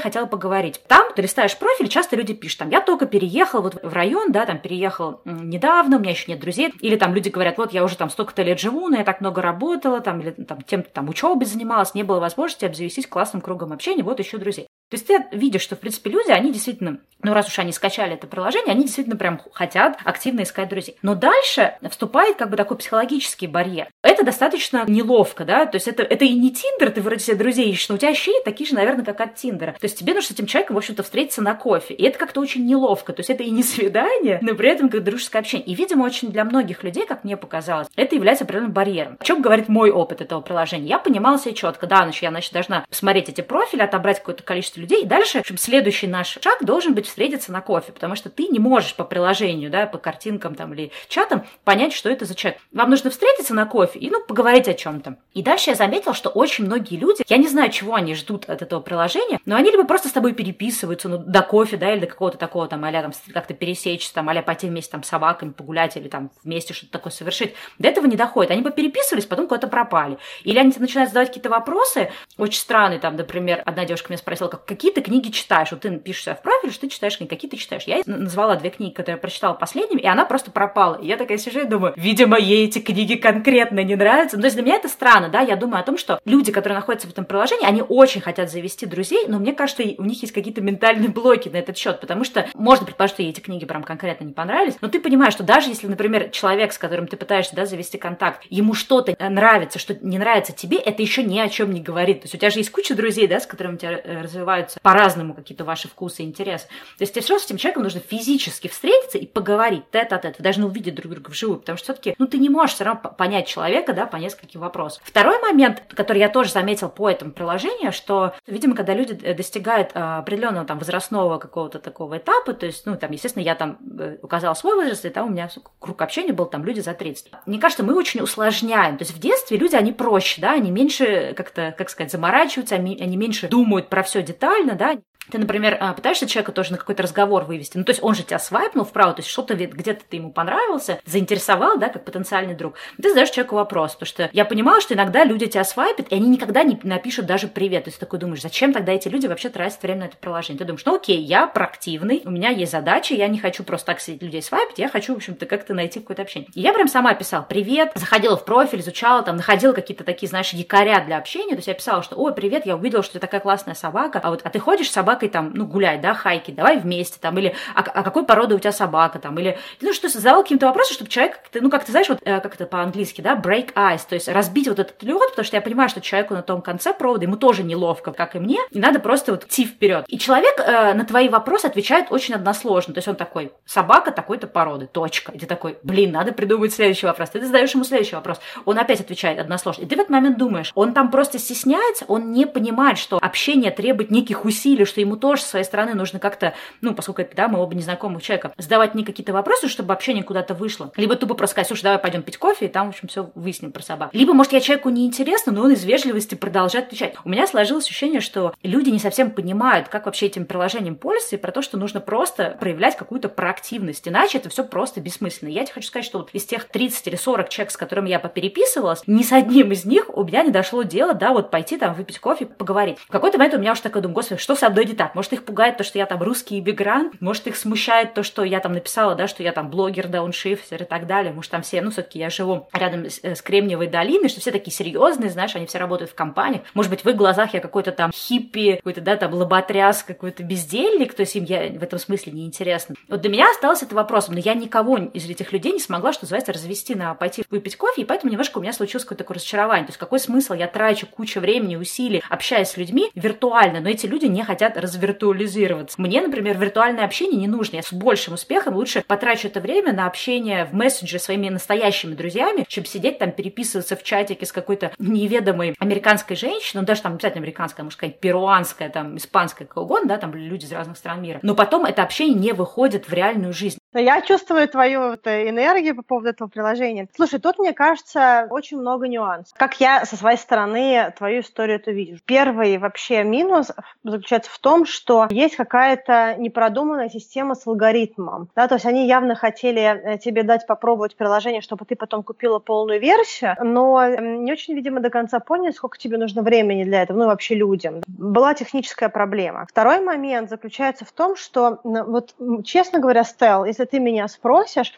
хотела поговорить? Там ты листаешь профиль, часто люди пишут, там, я только переехал вот в район, да, там, переехал недавно, у меня еще нет друзей. Или там люди говорят, вот я уже там столько-то лет живу, но я так много работала, там, или там, тем там учебой занималась, не было возможности обзавестись классным кругом общения, вот еще друзей. То есть ты видишь, что, в принципе, люди, они действительно, ну, раз уж они скачали это приложение, они действительно прям хотят активно искать друзей. Но дальше вступает как бы такой психологический барьер. Это достаточно неловко, да, то есть это, это и не Тиндер, ты вроде себе друзей ищешь, но у тебя ощущения такие же, наверное, как от Тиндера. То есть тебе нужно с этим человеком, в общем-то, встретиться на кофе. И это как-то очень неловко. То есть это и не свидание, но при этом как дружеское общение. И, видимо, очень для многих людей, как мне показалось, это является определенным барьером. О чем говорит мой опыт этого приложения? Я понимала себе четко, да, значит, я, значит, должна посмотреть эти профили, отобрать какое-то количество людей, и дальше, в общем, следующий наш шаг должен быть встретиться на кофе, потому что ты не можешь по приложению, да, по картинкам там или чатам понять, что это за человек. Вам нужно встретиться на кофе и, ну, поговорить о чем-то. И дальше я заметила, что очень многие люди, я не знаю, чего они ждут от этого приложения, но они либо просто с тобой переписываются, ну, до кофе, да, или до какого-то такого там, а там как-то пересечься, там, а пойти вместе там с собаками погулять или там вместе что-то такое совершить. До этого не доходит. Они попереписывались, потом куда-то пропали. Или они начинают задавать какие-то вопросы, очень странные, там, например, одна девушка меня спросила, как, какие ты книги читаешь? Вот ты пишешь себя в профиль, что ты читаешь книги, какие ты читаешь? Я назвала две книги, которые я прочитала последними, и она просто пропала. И я такая сижу и думаю, видимо, ей эти книги конкретно не нравятся. Ну, то есть для меня это странно, да, я думаю о том, что люди, которые находятся в этом приложении, они очень хотят завести друзей, но мне кажется, у них есть какие-то ментальные блоки на этот счет, потому что можно предположить, что ей эти книги прям конкретно не понравились, но ты понимаешь, что даже если, например, человек, с которым ты пытаешься да, завести контакт, ему что-то нравится, что не нравится тебе, это еще ни о чем не говорит. То есть у тебя же есть куча друзей, да, с которыми у тебя э, развиваются по-разному какие-то ваши вкусы и интересы. То есть тебе все с этим человеком нужно физически встретиться и поговорить тет-а-тет. Вы должны увидеть друг друга вживую, потому что все-таки, ну, ты не можешь все равно понять человека, да, по нескольким вопросам. Второй момент, который я тоже заметил по этому приложению, что, видимо, когда люди э, достигают а, определенного там возрастного какого-то такого этапа, то есть, ну, там, естественно, я там э, указала свой возраст, и там у меня круг общения был там люди за 30. Мне кажется, мы очень усложняем. То есть в детстве люди, они проще, да, они меньше как-то, как сказать, заморачиваются, они меньше думают про все детально, да, ты, например, а, пытаешься человека тоже на какой-то разговор вывести, ну, то есть он же тебя свайпнул вправо, то есть что-то где-то ты ему понравился, заинтересовал, да, как потенциальный друг. Ты задаешь человеку вопрос, потому что я понимала, что иногда люди тебя свайпят, и они никогда не напишут даже привет. То есть ты такой думаешь, зачем тогда эти люди вообще тратят время на это приложение? Ты думаешь, ну окей, я проактивный, у меня есть задача, я не хочу просто так сидеть людей свайпить, я хочу, в общем-то, как-то найти какое-то общение. И я прям сама писала привет, заходила в профиль, изучала, там, находила какие-то такие, знаешь, якоря для общения, то есть я писала, что, ой, привет, я увидела, что ты такая классная собака, а вот, а ты ходишь с собакой там, ну, гулять, да, хайки, давай вместе, там, или а, а какой породы у тебя собака, там, или, ну, что задавал каким-то вопросом, чтобы человек, ну, как ты знаешь, вот, э, как это по-английски, да, break ice, то есть разбить вот этот лед, потому что я понимаю, что человеку на том конце провода, ему тоже неловко, как и мне, и надо просто вот идти вперед. И человек э, на твои вопросы отвечает очень односложно, то есть он такой, собака такой-то породы, точка. И ты такой, блин, надо придумать следующий вопрос. Ты задаешь ему следующий вопрос, он опять отвечает односложно. И ты в этот момент думаешь, он там просто стесняется, он не понимает, что общение требует неких усилий, что ему тоже с своей стороны нужно как-то, ну, поскольку это, да, мы оба незнакомых человека, задавать мне какие-то вопросы, чтобы общение куда-то вышло. Либо тупо просто сказать, слушай, давай пойдем пить кофе, и там, в общем, все выясним про собак. Либо, может, я человеку неинтересно, но он из вежливости продолжает отвечать. У меня сложилось ощущение, что люди не совсем понимают, как вообще этим приложением пользоваться, и про то, что нужно просто проявлять какую-то проактивность, иначе это все просто бессмысленно. Я тебе хочу сказать, что вот из тех 30 или 40 человек, с которыми я попереписывалась, ни с одним из них у меня не дошло дело, да, вот пойти там выпить кофе, поговорить. В какой-то момент у меня уже такой думаю, господи, что со мной не так? Может, их пугает то, что я там русский иммигрант? Может, их смущает то, что я там написала, да, что я там блогер, дауншифтер и так далее? Может, там все, ну, все-таки я живу рядом с, э, с Кремниевой долиной, что все такие серьезные, знаешь, они все работают в компаниях. Может быть, в их глазах я какой-то там хиппи, какой-то, да, там лоботряс, какой-то бездельник, то есть им я в этом смысле не интересно. Вот для меня осталось это вопросом, но я никого из этих людей не смогла, что называется, развести на пойти выпить кофе, и поэтому немножко у меня случилось какое-то такое разочарование. То есть какой смысл я трачу кучу времени, усилий, общаясь с людьми виртуально, но эти люди не хотят развиртуализироваться. Мне, например, виртуальное общение не нужно. Я с большим успехом лучше потрачу это время на общение в мессенджере своими настоящими друзьями, чем сидеть там, переписываться в чатике с какой-то неведомой американской женщиной, ну даже там обязательно американская, может сказать, перуанская, там, испанская, как угодно, да, там люди из разных стран мира. Но потом это общение не выходит в реальную жизнь. Я чувствую твою энергию по поводу этого приложения. Слушай, тут, мне кажется, очень много нюансов. Как я со своей стороны твою историю это вижу. Первый вообще минус заключается в том, что есть какая-то непродуманная система с алгоритмом. Да, то есть они явно хотели э, тебе дать попробовать приложение, чтобы ты потом купила полную версию, но не очень, видимо, до конца поняли, сколько тебе нужно времени для этого, ну вообще людям. Была техническая проблема. Второй момент заключается в том, что, вот честно говоря, Стелл, если ты меня спросишь,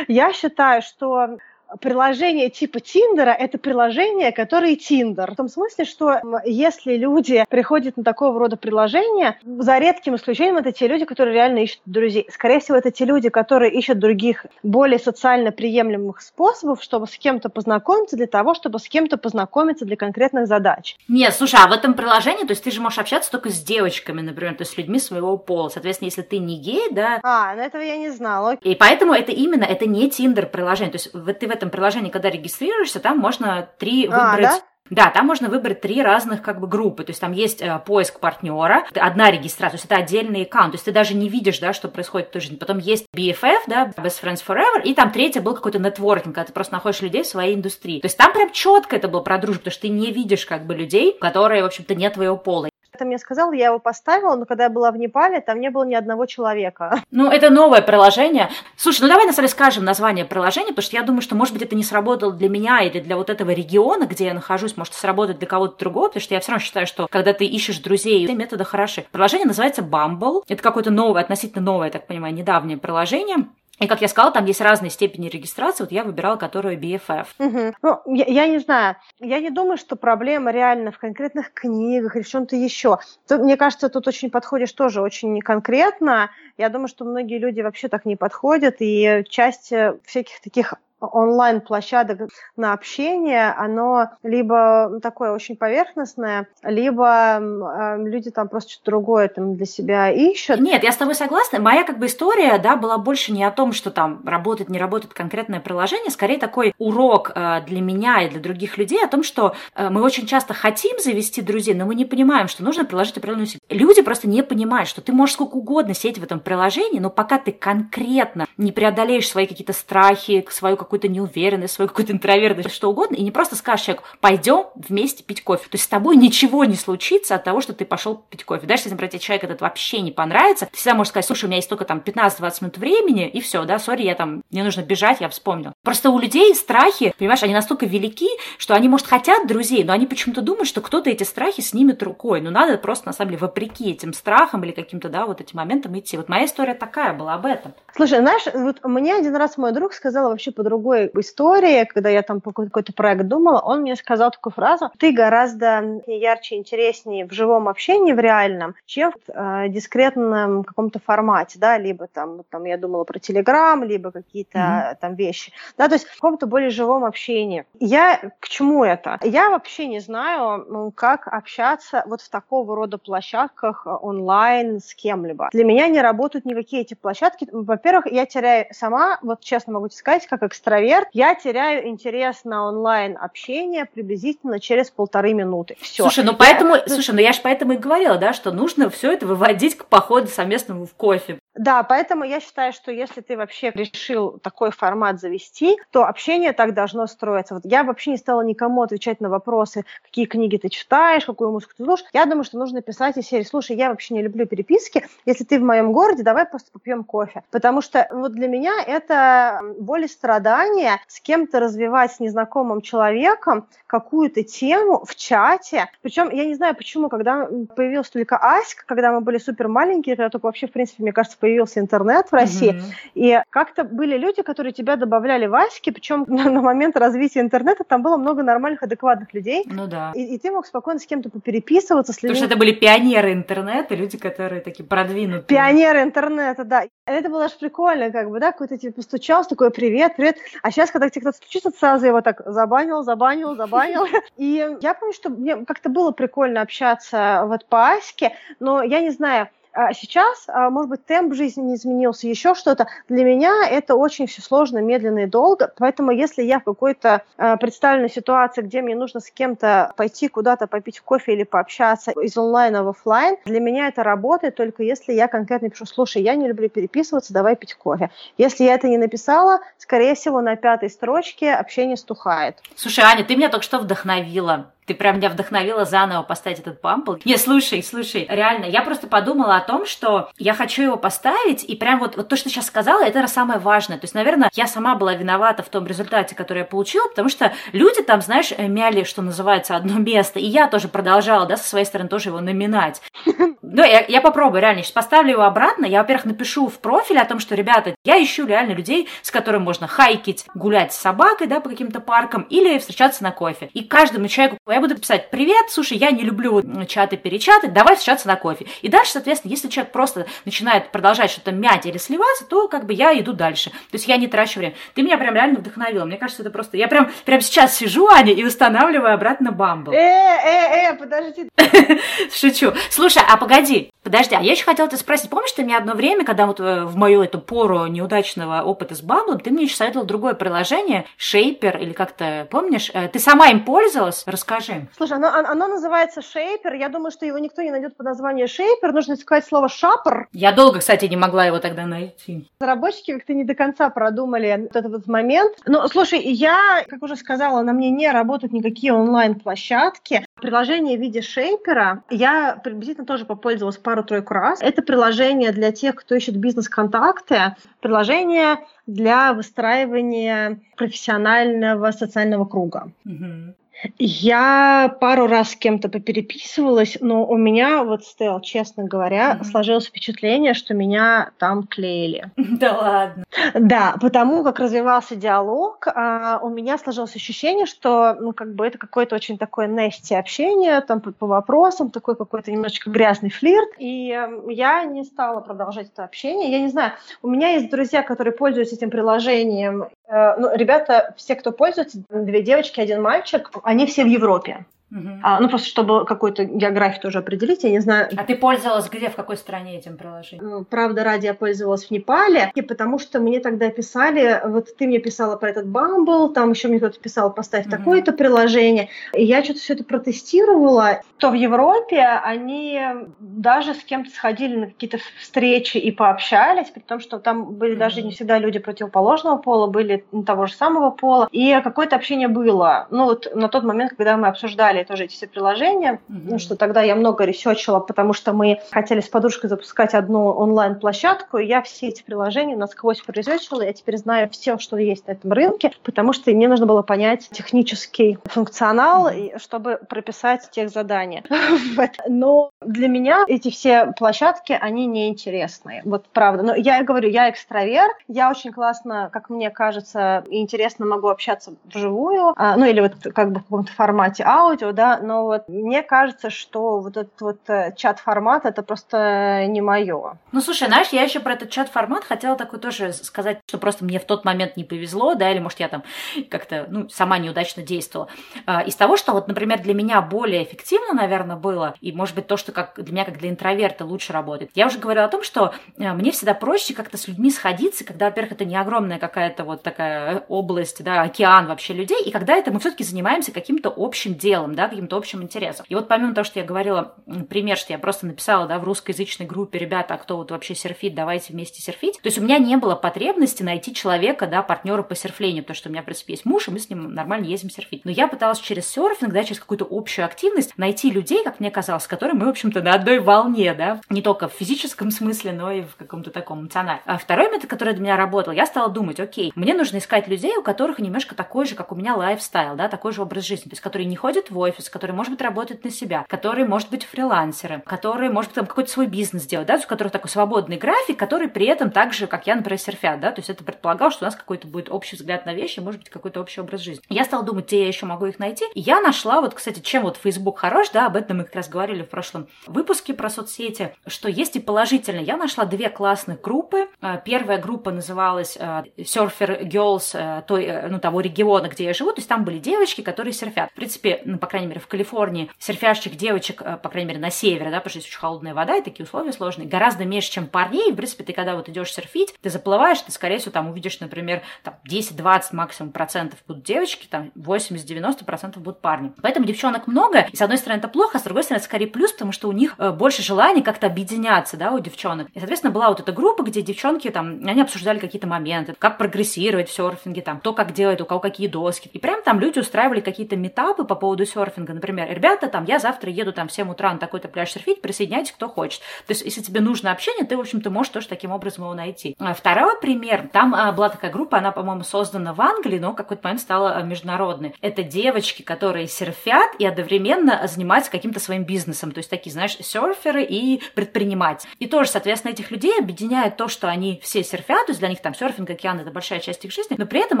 я считаю, что приложение типа Тиндера – это приложение, которое Тиндер. В том смысле, что если люди приходят на такого рода приложения, за редким исключением это те люди, которые реально ищут друзей. Скорее всего, это те люди, которые ищут других, более социально приемлемых способов, чтобы с кем-то познакомиться, для того, чтобы с кем-то познакомиться для конкретных задач. Нет, слушай, а в этом приложении, то есть ты же можешь общаться только с девочками, например, то есть с людьми своего пола. Соответственно, если ты не гей, да... А, ну этого я не знала. И поэтому это именно, это не Тиндер приложение. То есть ты в этом приложении, когда регистрируешься, там можно три а, выбрать. Да? Да, там можно выбрать три разных как бы группы. То есть там есть э, поиск партнера, одна регистрация, то есть это отдельный аккаунт. То есть ты даже не видишь, да, что происходит в той жизни. Потом есть BFF, да, Best Friends Forever, и там третье был какой-то нетворкинг, когда ты просто находишь людей в своей индустрии. То есть там прям четко это было про дружбу, потому что ты не видишь как бы людей, которые, в общем-то, нет твоего пола это мне сказал, я его поставила, но когда я была в Непале, там не было ни одного человека. Ну, это новое приложение. Слушай, ну давай на самом деле скажем название приложения, потому что я думаю, что, может быть, это не сработало для меня или для вот этого региона, где я нахожусь, может, сработать для кого-то другого, потому что я все равно считаю, что когда ты ищешь друзей, все методы хороши. Приложение называется Bumble. Это какое-то новое, относительно новое, я так понимаю, недавнее приложение. И, как я сказала, там есть разные степени регистрации. Вот я выбирала, которую BFF. Угу. Ну, я, я не знаю. Я не думаю, что проблема реально в конкретных книгах или в чем-то еще. Мне кажется, тут очень подходишь тоже очень конкретно. Я думаю, что многие люди вообще так не подходят. И часть э, всяких таких онлайн-площадок на общение, оно либо такое очень поверхностное, либо э, люди там просто что-то другое там для себя ищут. Нет, я с тобой согласна. Моя как бы история, да, была больше не о том, что там работает, не работает конкретное приложение, скорее такой урок э, для меня и для других людей о том, что э, мы очень часто хотим завести друзей, но мы не понимаем, что нужно приложить определенную силу. Люди просто не понимают, что ты можешь сколько угодно сидеть в этом приложении, но пока ты конкретно не преодолеешь свои какие-то страхи, свою какую-то неуверенность, свою какую-то интровертность, что угодно, и не просто скажешь человеку, пойдем вместе пить кофе. То есть с тобой ничего не случится от того, что ты пошел пить кофе. Даже если, например, тебе человек этот вообще не понравится, ты всегда можешь сказать, слушай, у меня есть только там 15-20 минут времени, и все, да, сори, я там, мне нужно бежать, я вспомнил. Просто у людей страхи, понимаешь, они настолько велики, что они, может, хотят друзей, но они почему-то думают, что кто-то эти страхи снимет рукой. Ну, надо просто, на самом деле, вопреки этим страхам или каким-то, да, вот этим моментам идти. Вот моя история такая была об этом. Слушай, знаешь, вот мне один раз мой друг сказал вообще по другой истории, когда я там какой-то проект думала, он мне сказал такую фразу, ты гораздо ярче, интереснее в живом общении, в реальном, чем в э, дискретном каком-то формате, да, либо там, там я думала про Телеграм, либо какие-то mm-hmm. там вещи, да, то есть в каком-то более живом общении. Я к чему это? Я вообще не знаю, как общаться вот в такого рода площадках онлайн с кем-либо. Для меня не работают никакие эти площадки. Во-первых, я теряю сама, вот честно могу тебе сказать, как экстерн экстраверт, я теряю интерес на онлайн общение приблизительно через полторы минуты. Все. Слушай, ну поэтому, слушай, ну я же поэтому и говорила, да, что нужно все это выводить к походу совместному в кофе. Да, поэтому я считаю, что если ты вообще решил такой формат завести, то общение так должно строиться. Вот я вообще не стала никому отвечать на вопросы, какие книги ты читаешь, какую музыку ты слушаешь. Я думаю, что нужно писать из серии, слушай, я вообще не люблю переписки, если ты в моем городе, давай просто попьем кофе. Потому что вот для меня это боль и страдания с кем-то развивать с незнакомым человеком какую-то тему в чате. Причем я не знаю, почему, когда появилась только Аська, когда мы были супер маленькие, тогда только вообще, в принципе, мне кажется, появился интернет в России. Mm-hmm. И как-то были люди, которые тебя добавляли в Аськи, причем на, на момент развития интернета там было много нормальных, адекватных людей. Ну да. И, и ты мог спокойно с кем-то попереписываться. С людьми. Потому что это были пионеры интернета, люди, которые такие продвинутые. Пионеры интернета, да. Это было аж прикольно, как бы, да, какой-то тебе постучался, такой привет, привет. А сейчас, когда тебе кто-то стучится, сразу его так забанил, забанил, забанил. И я помню, что мне как-то было прикольно общаться вот по Аське, но я не знаю, сейчас, а, может быть, темп жизни не изменился, еще что-то. Для меня это очень все сложно, медленно и долго. Поэтому если я в какой-то а, представленной ситуации, где мне нужно с кем-то пойти куда-то попить кофе или пообщаться из онлайна в офлайн, для меня это работает только если я конкретно пишу, слушай, я не люблю переписываться, давай пить кофе. Если я это не написала, скорее всего, на пятой строчке общение стухает. Слушай, Аня, ты меня только что вдохновила. Ты прям меня вдохновила заново поставить этот бампл. Не, слушай, слушай, реально, я просто подумала о том, что я хочу его поставить, и прям вот, вот то, что ты сейчас сказала, это самое важное. То есть, наверное, я сама была виновата в том результате, который я получила, потому что люди там, знаешь, мяли, что называется, одно место, и я тоже продолжала, да, со своей стороны тоже его номинать. Ну, я, я попробую, реально, сейчас поставлю его обратно, я, во-первых, напишу в профиле о том, что, ребята, я ищу реально людей, с которыми можно хайкить, гулять с собакой, да, по каким-то паркам, или встречаться на кофе. И каждому человеку я буду писать, привет, слушай, я не люблю чаты перечаты, давай встречаться на кофе. И дальше, соответственно, если человек просто начинает продолжать что-то мять или сливаться, то как бы я иду дальше. То есть я не трачу время. Ты меня прям реально вдохновила. Мне кажется, это просто... Я прям, прям сейчас сижу, Аня, и устанавливаю обратно Бамбл. Э, э, э, подожди. Шучу. Слушай, а погоди, подожди, а я еще хотела тебя спросить, помнишь, ты мне одно время, когда вот э, в мою эту пору неудачного опыта с Бамблом, ты мне еще советовал другое приложение, Shaper или как-то, помнишь? Э, ты сама им пользовалась? Расскажи. Слушай, оно, оно называется шейпер. Я думаю, что его никто не найдет под названием шейпер. Нужно искать слово шапор. Я долго, кстати, не могла его тогда найти. Разработчики как-то не до конца продумали вот этот вот момент. Ну, слушай, я, как уже сказала, на мне не работают никакие онлайн-площадки. Приложение в виде шейпера я приблизительно тоже попользовалась пару-тройку раз. Это приложение для тех, кто ищет бизнес-контакты. Приложение для выстраивания профессионального социального круга. Угу. Я пару раз с кем-то попереписывалась, но у меня, вот, Стел, честно говоря, mm-hmm. сложилось впечатление, что меня там клеили. Да ладно. Да, потому как развивался диалог, а, у меня сложилось ощущение, что, ну, как бы это какое-то очень такое нести общение, там, по, по вопросам, такой какой-то немножечко грязный флирт, и э, я не стала продолжать это общение. Я не знаю, у меня есть друзья, которые пользуются этим приложением, э, ну, ребята, все, кто пользуется, две девочки, один мальчик, они все в Европе. Угу. А, ну, просто чтобы какую-то географию тоже определить, я не знаю. А ты пользовалась где, в какой стране этим приложением? Ну, правда, ради я пользовалась в Непале, и потому что мне тогда писали, вот ты мне писала про этот Bumble, там еще мне кто-то писал, поставь угу. такое-то приложение, и я что-то все это протестировала, то в Европе они даже с кем-то сходили на какие-то встречи и пообщались, при том, что там были угу. даже не всегда люди противоположного пола, были того же самого пола, и какое-то общение было. Ну, вот на тот момент, когда мы обсуждали обсуждали тоже эти все приложения, mm-hmm. ну, что тогда я много ресерчила, потому что мы хотели с подружкой запускать одну онлайн-площадку, и я все эти приложения насквозь проресерчила, я теперь знаю все, что есть на этом рынке, потому что мне нужно было понять технический функционал, mm-hmm. чтобы прописать техзадания. Но для меня эти все площадки, они неинтересные, вот правда. Но я говорю, я экстраверт, я очень классно, как мне кажется, интересно могу общаться вживую, а, ну или вот как бы в каком-то формате аудио, мыслью, да, но вот мне кажется, что вот этот вот э, чат-формат это просто не мое. Ну, слушай, знаешь, я еще про этот чат-формат хотела такой тоже сказать, что просто мне в тот момент не повезло, да, или, может, я там как-то, ну, сама неудачно действовала. А, из того, что вот, например, для меня более эффективно, наверное, было, и, может быть, то, что как для меня, как для интроверта, лучше работает. Я уже говорила о том, что э, мне всегда проще как-то с людьми сходиться, когда, во-первых, это не огромная какая-то вот такая область, да, океан вообще людей, и когда это мы все-таки занимаемся каким-то общим делом, да, каким-то общим интересом. И вот помимо того, что я говорила, пример, что я просто написала, да, в русскоязычной группе, ребята, а кто вот вообще серфит, давайте вместе серфить. То есть у меня не было потребности найти человека, да, партнера по серфлению, потому что у меня, в принципе, есть муж, и мы с ним нормально ездим серфить. Но я пыталась через серфинг, да, через какую-то общую активность найти людей, как мне казалось, с которыми мы, в общем-то, на одной волне, да, не только в физическом смысле, но и в каком-то таком эмоциональном. А второй метод, который для меня работал, я стала думать, окей, мне нужно искать людей, у которых немножко такой же, как у меня, лайфстайл, да, такой же образ жизни, то есть которые не ходят в офис, которые, может быть, работают на себя, которые, может быть, фрилансеры, которые, может быть, там какой-то свой бизнес делают, да, у которых такой свободный график, который при этом так же, как я, например, серфят, да, то есть это предполагал, что у нас какой-то будет общий взгляд на вещи, может быть, какой-то общий образ жизни. Я стала думать, где я еще могу их найти, и я нашла, вот, кстати, чем вот Facebook хорош, да, об этом мы как раз говорили в прошлом выпуске про соцсети, что есть и положительно. Я нашла две классных группы. Э, первая группа называлась э, Surfer Girls э, той, ну, того региона, где я живу, то есть там были девочки, которые серфят. В принципе, ну, по крайней мере, в Калифорнии серфящих девочек, по крайней мере, на севере, да, потому что есть очень холодная вода и такие условия сложные, гораздо меньше, чем парней. В принципе, ты когда вот идешь серфить, ты заплываешь, ты, скорее всего, там увидишь, например, там 10-20 максимум процентов будут девочки, там 80-90 процентов будут парни. Поэтому девчонок много, и с одной стороны это плохо, а с другой стороны это скорее плюс, потому что у них э, больше желания как-то объединяться, да, у девчонок. И, соответственно, была вот эта группа, где девчонки там, они обсуждали какие-то моменты, как прогрессировать в серфинге, там, то, как делать, у кого какие доски. И прям там люди устраивали какие-то метапы по поводу серфинга. Например, ребята, там, я завтра еду там в 7 утра на такой-то пляж серфить, присоединяйтесь, кто хочет. То есть, если тебе нужно общение, ты, в общем-то, можешь тоже таким образом его найти. А второй пример, там а, была такая группа, она, по-моему, создана в Англии, но в какой-то момент стала а, международной. Это девочки, которые серфят и одновременно занимаются каким-то своим бизнесом. То есть, такие, знаешь, серферы и предприниматели. И тоже, соответственно, этих людей объединяет то, что они все серфят, то есть для них там серфинг, океан — это большая часть их жизни, но при этом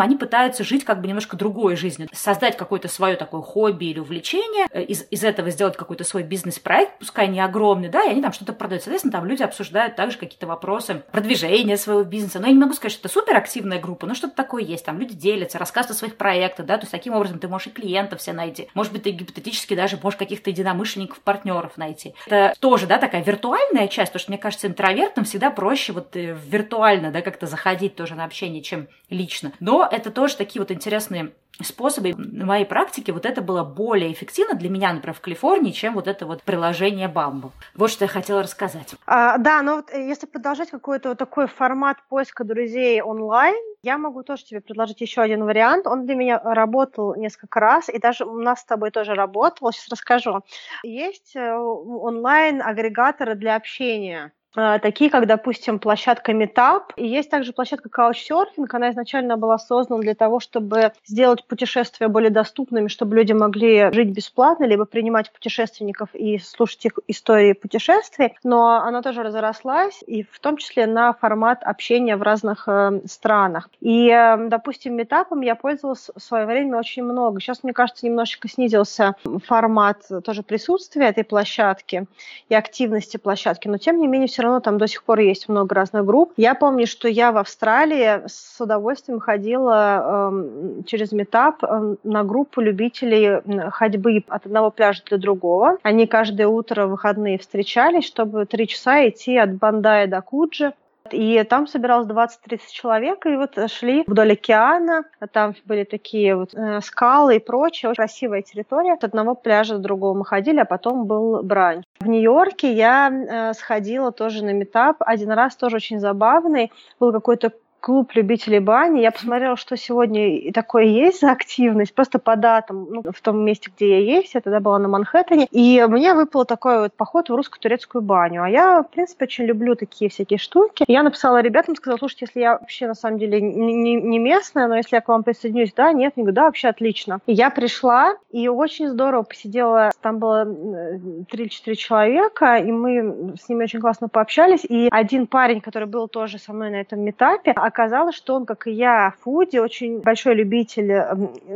они пытаются жить как бы немножко другой жизнью, создать какое-то свое такое хобби или увлечение, э, из, из этого сделать какой-то свой бизнес-проект, пускай не огромный, да, и они там что-то продают. Соответственно, там люди обсуждают также какие-то вопросы продвижения своего бизнеса. Но я не могу сказать, что это супер активная группа, но что-то такое есть. Там люди делятся, рассказывают о своих проектах, да, то есть таким образом ты можешь и клиентов все найти. Может быть, ты гипотетически даже можешь каких-то единомышленников, партнеров найти. Это тоже, да, такая виртуальная часть, потому что, мне кажется, интровертам всегда проще вот э, виртуально, да, как-то заходить тоже на общение, чем лично. Но это тоже такие вот интересные способы на моей практике вот это было более эффективно для меня, например, в Калифорнии, чем вот это вот приложение Bumble. Вот что я хотела рассказать. А, да, но вот э, если продолжать какой-то вот такой формат поиска друзей онлайн, я могу тоже тебе предложить еще один вариант. Он для меня работал несколько раз, и даже у нас с тобой тоже работал. Сейчас расскажу. Есть э, онлайн-агрегаторы для общения. А, такие как, допустим, площадка Meetup. И есть также площадка Couchsurfing. Она изначально была создана для того, чтобы сделать путешествия более доступными, чтобы люди могли жить бесплатно, либо принимать путешественников и слушать их истории путешествий. Но она тоже разрослась, и в том числе на формат общения в разных э, странах. И, э, допустим, Meetup я пользовалась в свое время очень много. Сейчас, мне кажется, немножечко снизился формат тоже присутствия этой площадки и активности площадки, но тем не менее все равно там до сих пор есть много разных групп. Я помню, что я в Австралии с удовольствием ходила э, через метап э, на группу любителей ходьбы от одного пляжа до другого. Они каждое утро выходные встречались, чтобы три часа идти от Бандая до Куджи. И там собиралось 20-30 человек, и вот шли вдоль океана, там были такие вот э, скалы и прочее, очень красивая территория. От одного пляжа до другого мы ходили, а потом был бранч. В Нью-Йорке я э, сходила тоже на метап, один раз тоже очень забавный, был какой-то клуб любителей бани. Я посмотрела, что сегодня такое есть за активность, просто по датам, ну, в том месте, где я есть, я тогда была на Манхэттене, и мне выпал такой вот поход в русско-турецкую баню. А я, в принципе, очень люблю такие всякие штуки. я написала ребятам, сказала, слушайте, если я вообще, на самом деле, не, не местная, но если я к вам присоединюсь, да, нет, они говорят, да, вообще отлично. И я пришла, и очень здорово посидела, там было 3-4 человека, и мы с ними очень классно пообщались, и один парень, который был тоже со мной на этом метапе, оказалось, что он, как и я, фуди, очень большой любитель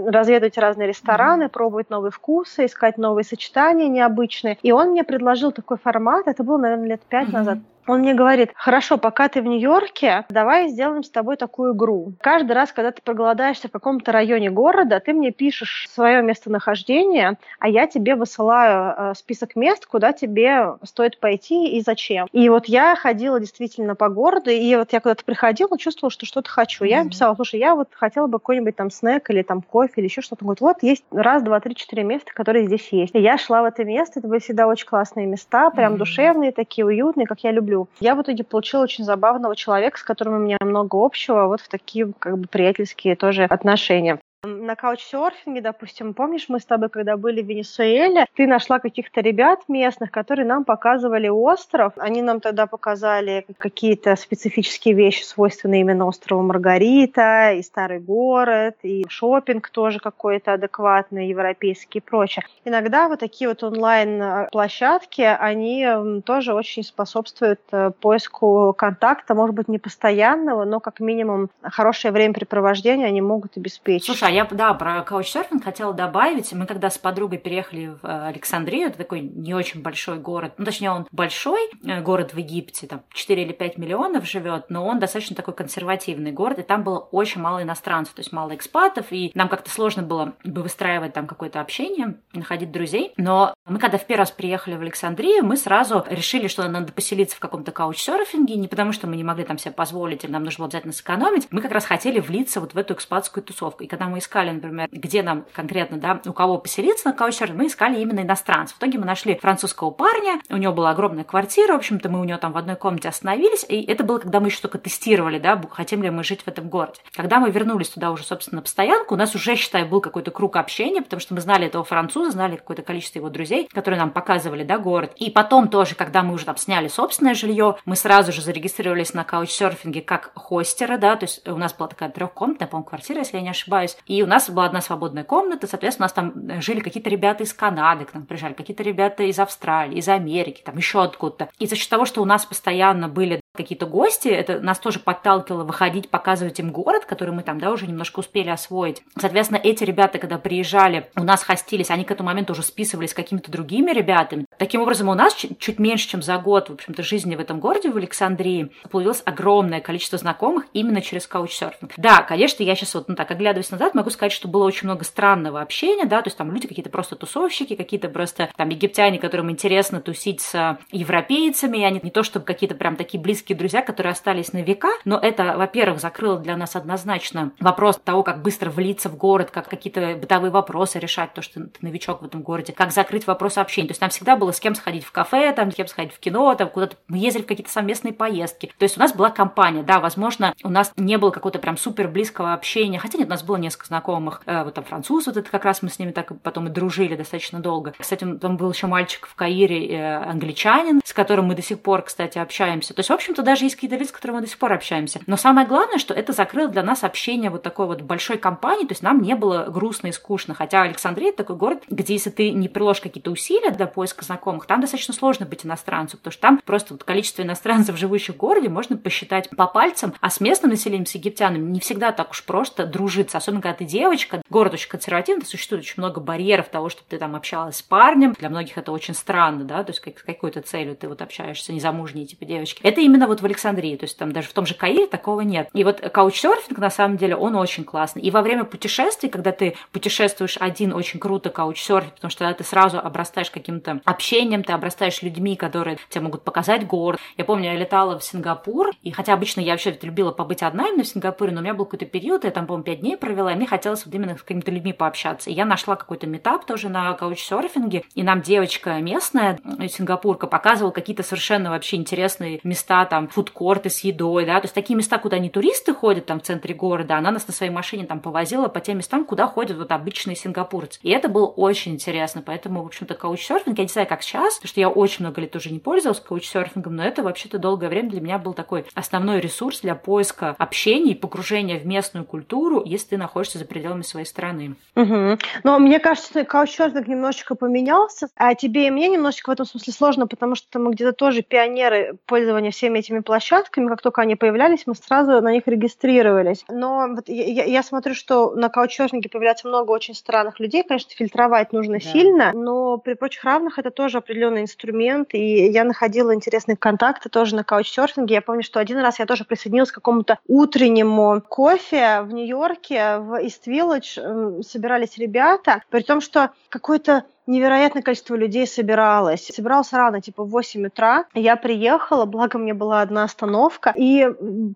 разведывать разные рестораны, mm-hmm. пробовать новые вкусы, искать новые сочетания необычные. И он мне предложил такой формат, это было, наверное, лет пять mm-hmm. назад. Он мне говорит, хорошо, пока ты в Нью-Йорке, давай сделаем с тобой такую игру. Каждый раз, когда ты проголодаешься в каком-то районе города, ты мне пишешь свое местонахождение, а я тебе высылаю э, список мест, куда тебе стоит пойти и зачем. И вот я ходила действительно по городу, и вот я когда-то приходила, чувствовала, что что-то хочу. Я писала, слушай, я вот хотела бы какой-нибудь там снэк или там кофе или еще что-то. Он говорит, вот есть раз, два, три, четыре места, которые здесь есть. И я шла в это место, это были всегда очень классные места, прям mm-hmm. душевные, такие уютные, как я люблю. Я в итоге получила очень забавного человека, с которым у меня много общего, вот в такие как бы приятельские тоже отношения на каучсерфинге, допустим, помнишь, мы с тобой, когда были в Венесуэле, ты нашла каких-то ребят местных, которые нам показывали остров. Они нам тогда показали какие-то специфические вещи, свойственные именно острову Маргарита, и старый город, и шопинг тоже какой-то адекватный, европейский и прочее. Иногда вот такие вот онлайн-площадки, они тоже очень способствуют э, поиску контакта, может быть, не постоянного, но как минимум хорошее времяпрепровождение они могут обеспечить. Слушай, а я, да, про каучсерфинг хотела добавить. Мы когда с подругой переехали в э, Александрию, это такой не очень большой город, ну, точнее, он большой э, город в Египте, там 4 или 5 миллионов живет, но он достаточно такой консервативный город, и там было очень мало иностранцев, то есть мало экспатов, и нам как-то сложно было бы выстраивать там какое-то общение, находить друзей. Но мы когда в первый раз приехали в Александрию, мы сразу решили, что надо поселиться в каком-то каучсерфинге, не потому что мы не могли там себе позволить, или нам нужно было обязательно сэкономить, мы как раз хотели влиться вот в эту экспатскую тусовку. И когда мы искали, например, где нам конкретно, да, у кого поселиться на каучсерфинг, мы искали именно иностранцев. В итоге мы нашли французского парня, у него была огромная квартира, в общем-то, мы у него там в одной комнате остановились, и это было, когда мы еще только тестировали, да, хотим ли мы жить в этом городе. Когда мы вернулись туда уже, собственно, на постоянку, у нас уже, считай, был какой-то круг общения, потому что мы знали этого француза, знали какое-то количество его друзей, которые нам показывали, да, город. И потом тоже, когда мы уже там сняли собственное жилье, мы сразу же зарегистрировались на каучсерфинге как хостера, да, то есть у нас была такая трехкомнатная, по-моему, квартира, если я не ошибаюсь, и у нас была одна свободная комната, соответственно, у нас там жили какие-то ребята из Канады, к нам приезжали, какие-то ребята из Австралии, из Америки, там еще откуда-то. И за счет того, что у нас постоянно были какие-то гости, это нас тоже подталкивало выходить, показывать им город, который мы там, да, уже немножко успели освоить. Соответственно, эти ребята, когда приезжали, у нас хостились, они к этому моменту уже списывались с какими-то другими ребятами. Таким образом, у нас чуть, меньше, чем за год, в общем-то, жизни в этом городе, в Александрии, появилось огромное количество знакомых именно через каучсерфинг. Да, конечно, я сейчас вот, ну так, оглядываясь назад, могу сказать, что было очень много странного общения, да, то есть там люди какие-то просто тусовщики, какие-то просто там египтяне, которым интересно тусить с европейцами, и они не то чтобы какие-то прям такие близкие близкие друзья, которые остались на века. Но это, во-первых, закрыло для нас однозначно вопрос того, как быстро влиться в город, как какие-то бытовые вопросы решать, то, что ты новичок в этом городе, как закрыть вопрос общения. То есть нам всегда было с кем сходить в кафе, там, с кем сходить в кино, там, куда-то мы ездили в какие-то совместные поездки. То есть у нас была компания, да, возможно, у нас не было какого-то прям супер близкого общения, хотя нет, у нас было несколько знакомых, э, вот там француз, вот это как раз мы с ними так потом и дружили достаточно долго. Кстати, там был еще мальчик в Каире, э, англичанин, с которым мы до сих пор, кстати, общаемся. То есть, в общем-то, общем-то, даже есть какие-то лица, с которыми мы до сих пор общаемся. Но самое главное, что это закрыло для нас общение вот такой вот большой компании, то есть нам не было грустно и скучно. Хотя Александрия такой город, где если ты не приложишь какие-то усилия для поиска знакомых, там достаточно сложно быть иностранцем, потому что там просто вот количество иностранцев, живущих в городе, можно посчитать по пальцам, а с местным населением, с египтянами, не всегда так уж просто дружиться, особенно когда ты девочка, город очень консервативный, существует очень много барьеров того, чтобы ты там общалась с парнем, для многих это очень странно, да, то есть как, с какой-то целью ты вот общаешься, незамужние типа девочки. Это именно вот в Александрии то есть там даже в том же Каире такого нет. И вот каучсерфинг на самом деле, он очень классный. И во время путешествий, когда ты путешествуешь один, очень круто каучсерфить, потому что тогда ты сразу обрастаешь каким-то общением, ты обрастаешь людьми, которые тебе могут показать город. Я помню, я летала в Сингапур, и хотя обычно я вообще любила побыть одна именно в Сингапуре, но у меня был какой-то период, я там, по-моему, пять дней провела, и мне хотелось вот именно с какими-то людьми пообщаться. И я нашла какой-то метап тоже на каучсерфинге, и нам девочка местная, сингапурка, показывала какие-то совершенно вообще интересные места, там, фуд фудкорты с едой, да, то есть такие места, куда не туристы ходят там в центре города, она нас на своей машине там повозила по тем местам, куда ходят вот обычные сингапурцы. И это было очень интересно, поэтому, в общем-то, каучсерфинг, я не знаю, как сейчас, потому что я очень много лет уже не пользовалась каучсерфингом, но это вообще-то долгое время для меня был такой основной ресурс для поиска общения и погружения в местную культуру, если ты находишься за пределами своей страны. Угу. Но мне кажется, каучсерфинг немножечко поменялся, а тебе и мне немножечко в этом смысле сложно, потому что мы где-то тоже пионеры пользования всеми этими площадками, как только они появлялись, мы сразу на них регистрировались. Но вот я, я смотрю, что на каучсерфинге появляется много очень странных людей, конечно, фильтровать нужно да. сильно, но при прочих равных это тоже определенный инструмент, и я находила интересные контакты тоже на каучсерфинге. Я помню, что один раз я тоже присоединилась к какому-то утреннему кофе в Нью-Йорке, в East Village, собирались ребята, при том, что какой-то невероятное количество людей собиралось. Собиралось рано, типа в 8 утра. Я приехала, благо мне была одна остановка, и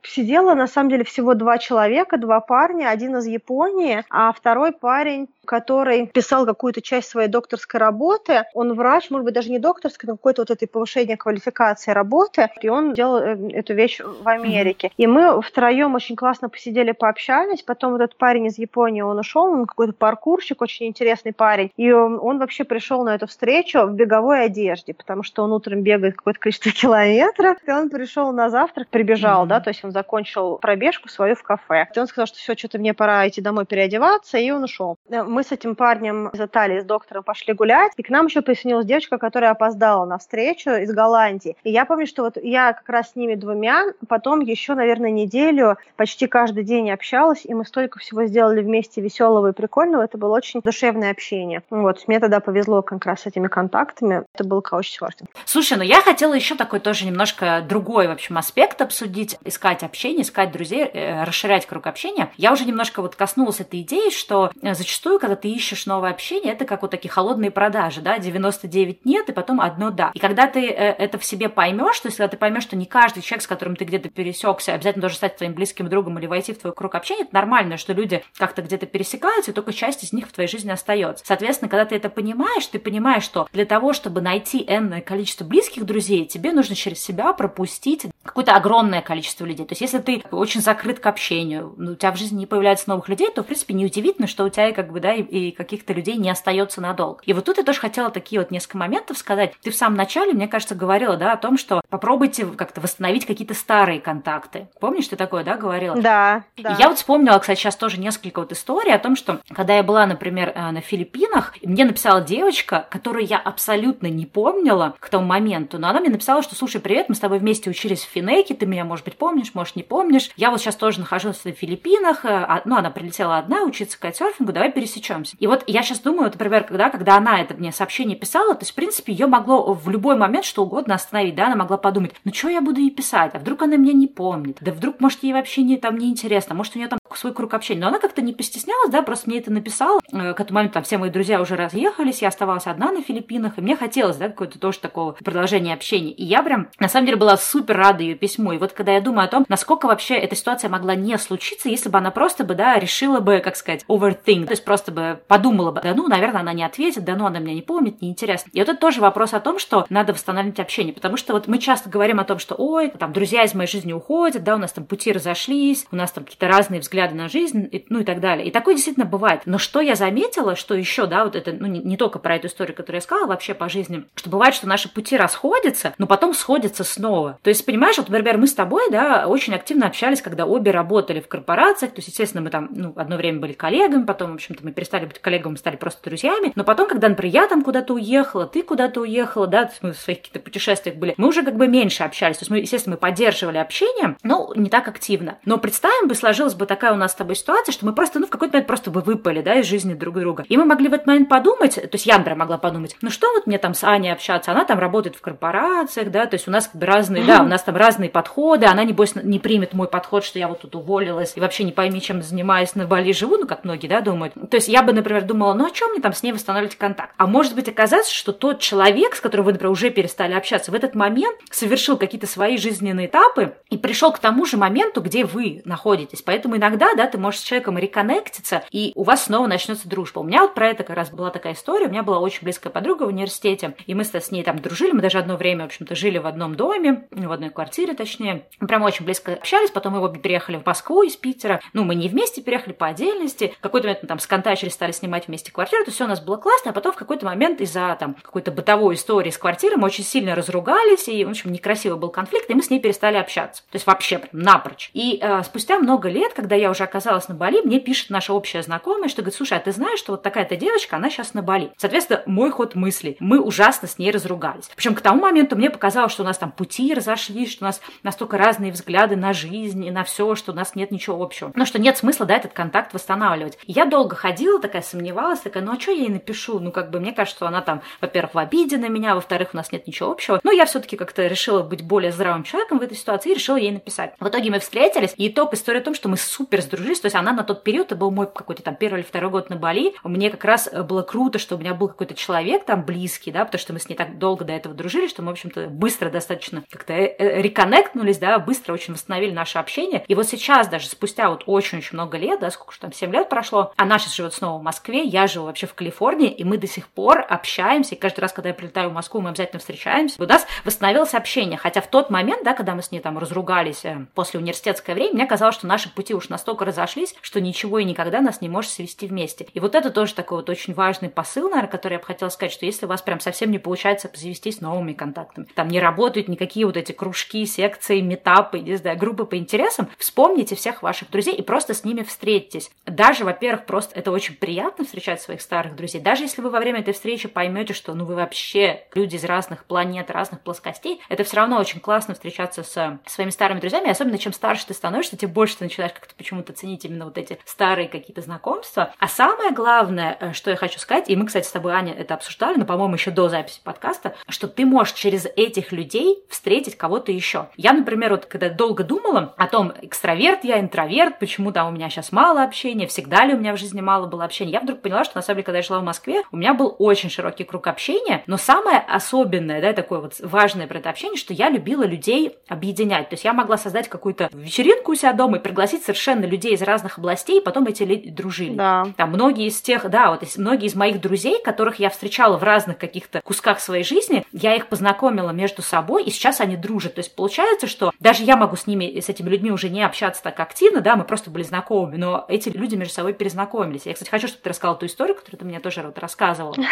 сидела на самом деле всего два человека, два парня, один из Японии, а второй парень который писал какую-то часть своей докторской работы. Он врач, может быть, даже не докторской, но какое-то вот это повышение квалификации работы. И он делал э, эту вещь в Америке. И мы втроем очень классно посидели, пообщались. Потом этот парень из Японии, он ушел, он какой-то паркурщик, очень интересный парень. И он вообще вообще пришел на эту встречу в беговой одежде, потому что он утром бегает какое-то количество километров, и он пришел на завтрак, прибежал, mm-hmm. да, то есть он закончил пробежку свою в кафе. И он сказал, что все, что-то мне пора идти домой переодеваться, и он ушел. Мы с этим парнем из Италии, с доктором пошли гулять, и к нам еще присоединилась девочка, которая опоздала на встречу из Голландии. И я помню, что вот я как раз с ними двумя, потом еще, наверное, неделю почти каждый день общалась, и мы столько всего сделали вместе веселого и прикольного. Это было очень душевное общение. Вот, мне тогда повезло как раз с этими контактами. Это был каучсерфинг. Слушай, ну я хотела еще такой тоже немножко другой, в общем, аспект обсудить. Искать общение, искать друзей, э, расширять круг общения. Я уже немножко вот коснулась этой идеи, что э, зачастую, когда ты ищешь новое общение, это как вот такие холодные продажи, да, 99 нет, и потом одно да. И когда ты э, это в себе поймешь, то есть когда ты поймешь, что не каждый человек, с которым ты где-то пересекся, обязательно должен стать твоим близким другом или войти в твой круг общения, это нормально, что люди как-то где-то пересекаются, и только часть из них в твоей жизни остается. Соответственно, когда ты это понимаешь, понимаешь, ты понимаешь, что для того, чтобы найти энное количество близких друзей, тебе нужно через себя пропустить какое-то огромное количество людей. То есть, если ты очень закрыт к общению, ну, у тебя в жизни не появляется новых людей, то, в принципе, неудивительно, что у тебя как бы, да, и, и каких-то людей не остается надолго. И вот тут я тоже хотела такие вот несколько моментов сказать. Ты в самом начале, мне кажется, говорила, да, о том, что попробуйте как-то восстановить какие-то старые контакты. Помнишь, ты такое, да, говорила? Да, да. И я вот вспомнила, кстати, сейчас тоже несколько вот историй о том, что когда я была, например, э, на Филиппинах, мне написала девочка, которую я абсолютно не помнила к тому моменту, но она мне написала, что, слушай, привет, мы с тобой вместе учились в Финеке, ты меня, может быть, помнишь, может, не помнишь. Я вот сейчас тоже нахожусь на Филиппинах, э, а, ну, она прилетела одна учиться кайтсерфингу, давай пересечемся. И вот я сейчас думаю, вот, например, когда, когда она это мне сообщение писала, то есть, в принципе, ее могло в любой момент что угодно остановить, да, она могла подумать, ну, что я буду ей писать, а вдруг она меня не помнит, да вдруг, может, ей вообще не, там не интересно, может, у нее там свой круг общения. Но она как-то не постеснялась, да, просто мне это написала. Э, к этому моменту там все мои друзья уже разъехались, я оставалась одна на Филиппинах, и мне хотелось, да, какое-то тоже такого продолжения общения. И я прям, на самом деле, была супер рада ее письму. И вот когда я думаю о том, насколько вообще эта ситуация могла не случиться, если бы она просто бы, да, решила бы, как сказать, overthink, то есть просто бы подумала бы, да ну, наверное, она не ответит, да ну, она меня не помнит, неинтересно. И вот это тоже вопрос о том, что надо восстановить общение, потому что вот мы часто говорим о том, что, ой, там, друзья из моей жизни уходят, да, у нас там пути разошлись, у нас там какие-то разные взгляды на жизнь, и, ну и так далее. И такое действительно бывает. Но что я заметила, что еще, да, вот это, ну не, не только про эту историю, которую я сказала, вообще по жизни, что бывает, что наши пути расходятся, но потом сходятся снова. То есть, понимаешь, вот, например, мы с тобой, да, очень активно общались, когда обе работали в корпорациях, то есть, естественно, мы там, ну, одно время были коллегами, потом, в общем-то, мы перестали быть коллегами, стали просто друзьями, но потом, когда, например, я там куда-то уехала, ты куда-то уехала, да, мы в своих каких-то путешествиях были, мы уже как бы меньше общались, то есть мы, естественно, мы поддерживали общение, но не так активно. Но представим бы, сложилась бы такая у нас с тобой ситуация, что мы просто, ну, в какой-то момент просто бы выпали, да, из жизни друг друга. И мы могли в этот момент подумать, то есть я, например, могла подумать, ну что вот мне там с Аней общаться, она там работает в корпорациях, да, то есть у нас как бы разные, да, у нас там разные подходы, она, небось, не примет мой подход, что я вот тут уволилась и вообще не пойми, чем занимаюсь, на Бали живу, ну, как многие, да, думают. То есть я бы, например, думала, ну, о чем мне там с ней восстанавливать контакт? А может быть, оказаться, что тот человек, с которым вы, например, уже перестали общаться, в этот момент совершил какие-то свои жизненные этапы и пришел к тому же моменту, где вы находитесь. Поэтому иногда иногда, да, ты можешь с человеком реконнектиться, и у вас снова начнется дружба. У меня вот про это как раз была такая история. У меня была очень близкая подруга в университете, и мы с ней там дружили. Мы даже одно время, в общем-то, жили в одном доме, в одной квартире, точнее. Мы прям очень близко общались. Потом мы обе переехали в Москву из Питера. Ну, мы не вместе переехали, по отдельности. В какой-то момент мы там сконтачили, стали снимать вместе квартиру. То все у нас было классно, а потом в какой-то момент из-за там какой-то бытовой истории с квартирой мы очень сильно разругались, и, в общем, некрасивый был конфликт, и мы с ней перестали общаться. То есть вообще прям напрочь. И э, спустя много лет, когда я уже оказалась на Бали, мне пишет наша общая знакомая, что говорит, слушай, а ты знаешь, что вот такая-то девочка, она сейчас на Бали. Соответственно, мой ход мысли. Мы ужасно с ней разругались. Причем к тому моменту мне показалось, что у нас там пути разошлись, что у нас настолько разные взгляды на жизнь и на все, что у нас нет ничего общего. Но что нет смысла, да, этот контакт восстанавливать. Я долго ходила, такая сомневалась, такая, ну а что я ей напишу? Ну, как бы, мне кажется, что она там, во-первых, в обиде на меня, во-вторых, у нас нет ничего общего. Но я все-таки как-то решила быть более здравым человеком в этой ситуации и решила ей написать. В итоге мы встретились, и итог истории о том, что мы супер сдружились, то есть она на тот период, это был мой какой-то там первый или второй год на Бали, мне как раз э, было круто, что у меня был какой-то человек там близкий, да, потому что мы с ней так долго до этого дружили, что мы, в общем-то, быстро достаточно как-то э, э, реконнектнулись, да, быстро очень восстановили наше общение. И вот сейчас, даже спустя вот очень-очень много лет, да, сколько же там, 7 лет прошло, она сейчас живет снова в Москве, я живу вообще в Калифорнии, и мы до сих пор общаемся, и каждый раз, когда я прилетаю в Москву, мы обязательно встречаемся. У нас восстановилось общение, хотя в тот момент, да, когда мы с ней там разругались после университетское время, мне казалось, что наши пути уж настолько разошлись, что ничего и никогда нас не может свести вместе. И вот это тоже такой вот очень важный посыл, наверное, который я бы хотела сказать, что если у вас прям совсем не получается завестись новыми контактами, там не работают никакие вот эти кружки, секции, метапы, не знаю, группы по интересам, вспомните всех ваших друзей и просто с ними встретитесь. Даже, во-первых, просто это очень приятно встречать своих старых друзей. Даже если вы во время этой встречи поймете, что ну вы вообще люди из разных планет, разных плоскостей, это все равно очень классно встречаться с своими старыми друзьями, особенно чем старше ты становишься, тем больше ты начинаешь как-то почему-то ценить именно вот эти старые какие-то знакомства. А самое главное, э, что я хочу сказать, и мы, кстати, с тобой, Аня, это обсуждали, но, по-моему, еще до записи подкаста, что ты можешь через этих людей встретить кого-то еще. Я, например, вот когда долго думала о том, экстраверт я, интроверт, почему там у меня сейчас мало общения, всегда ли у меня в жизни мало было общения, я вдруг поняла, что на самом деле, когда я жила в Москве, у меня был очень широкий круг общения, но самое особенное, да, такое вот важное про это общение, что я любила людей объединять. То есть я могла создать какую-то вечеринку у себя дома и пригласить совершенно людей из разных областей, и потом эти люди дружили. Да. Там многие из тех, да, вот многие из моих друзей, которых я встречала в разных каких-то кусках своей жизни, я их познакомила между собой, и сейчас они дружат. То есть получается, что даже я могу с ними, с этими людьми уже не общаться так активно, да, мы просто были знакомыми, но эти люди между собой перезнакомились. Я, кстати, хочу, чтобы ты рассказала ту историю, которую ты мне тоже вот рассказывала.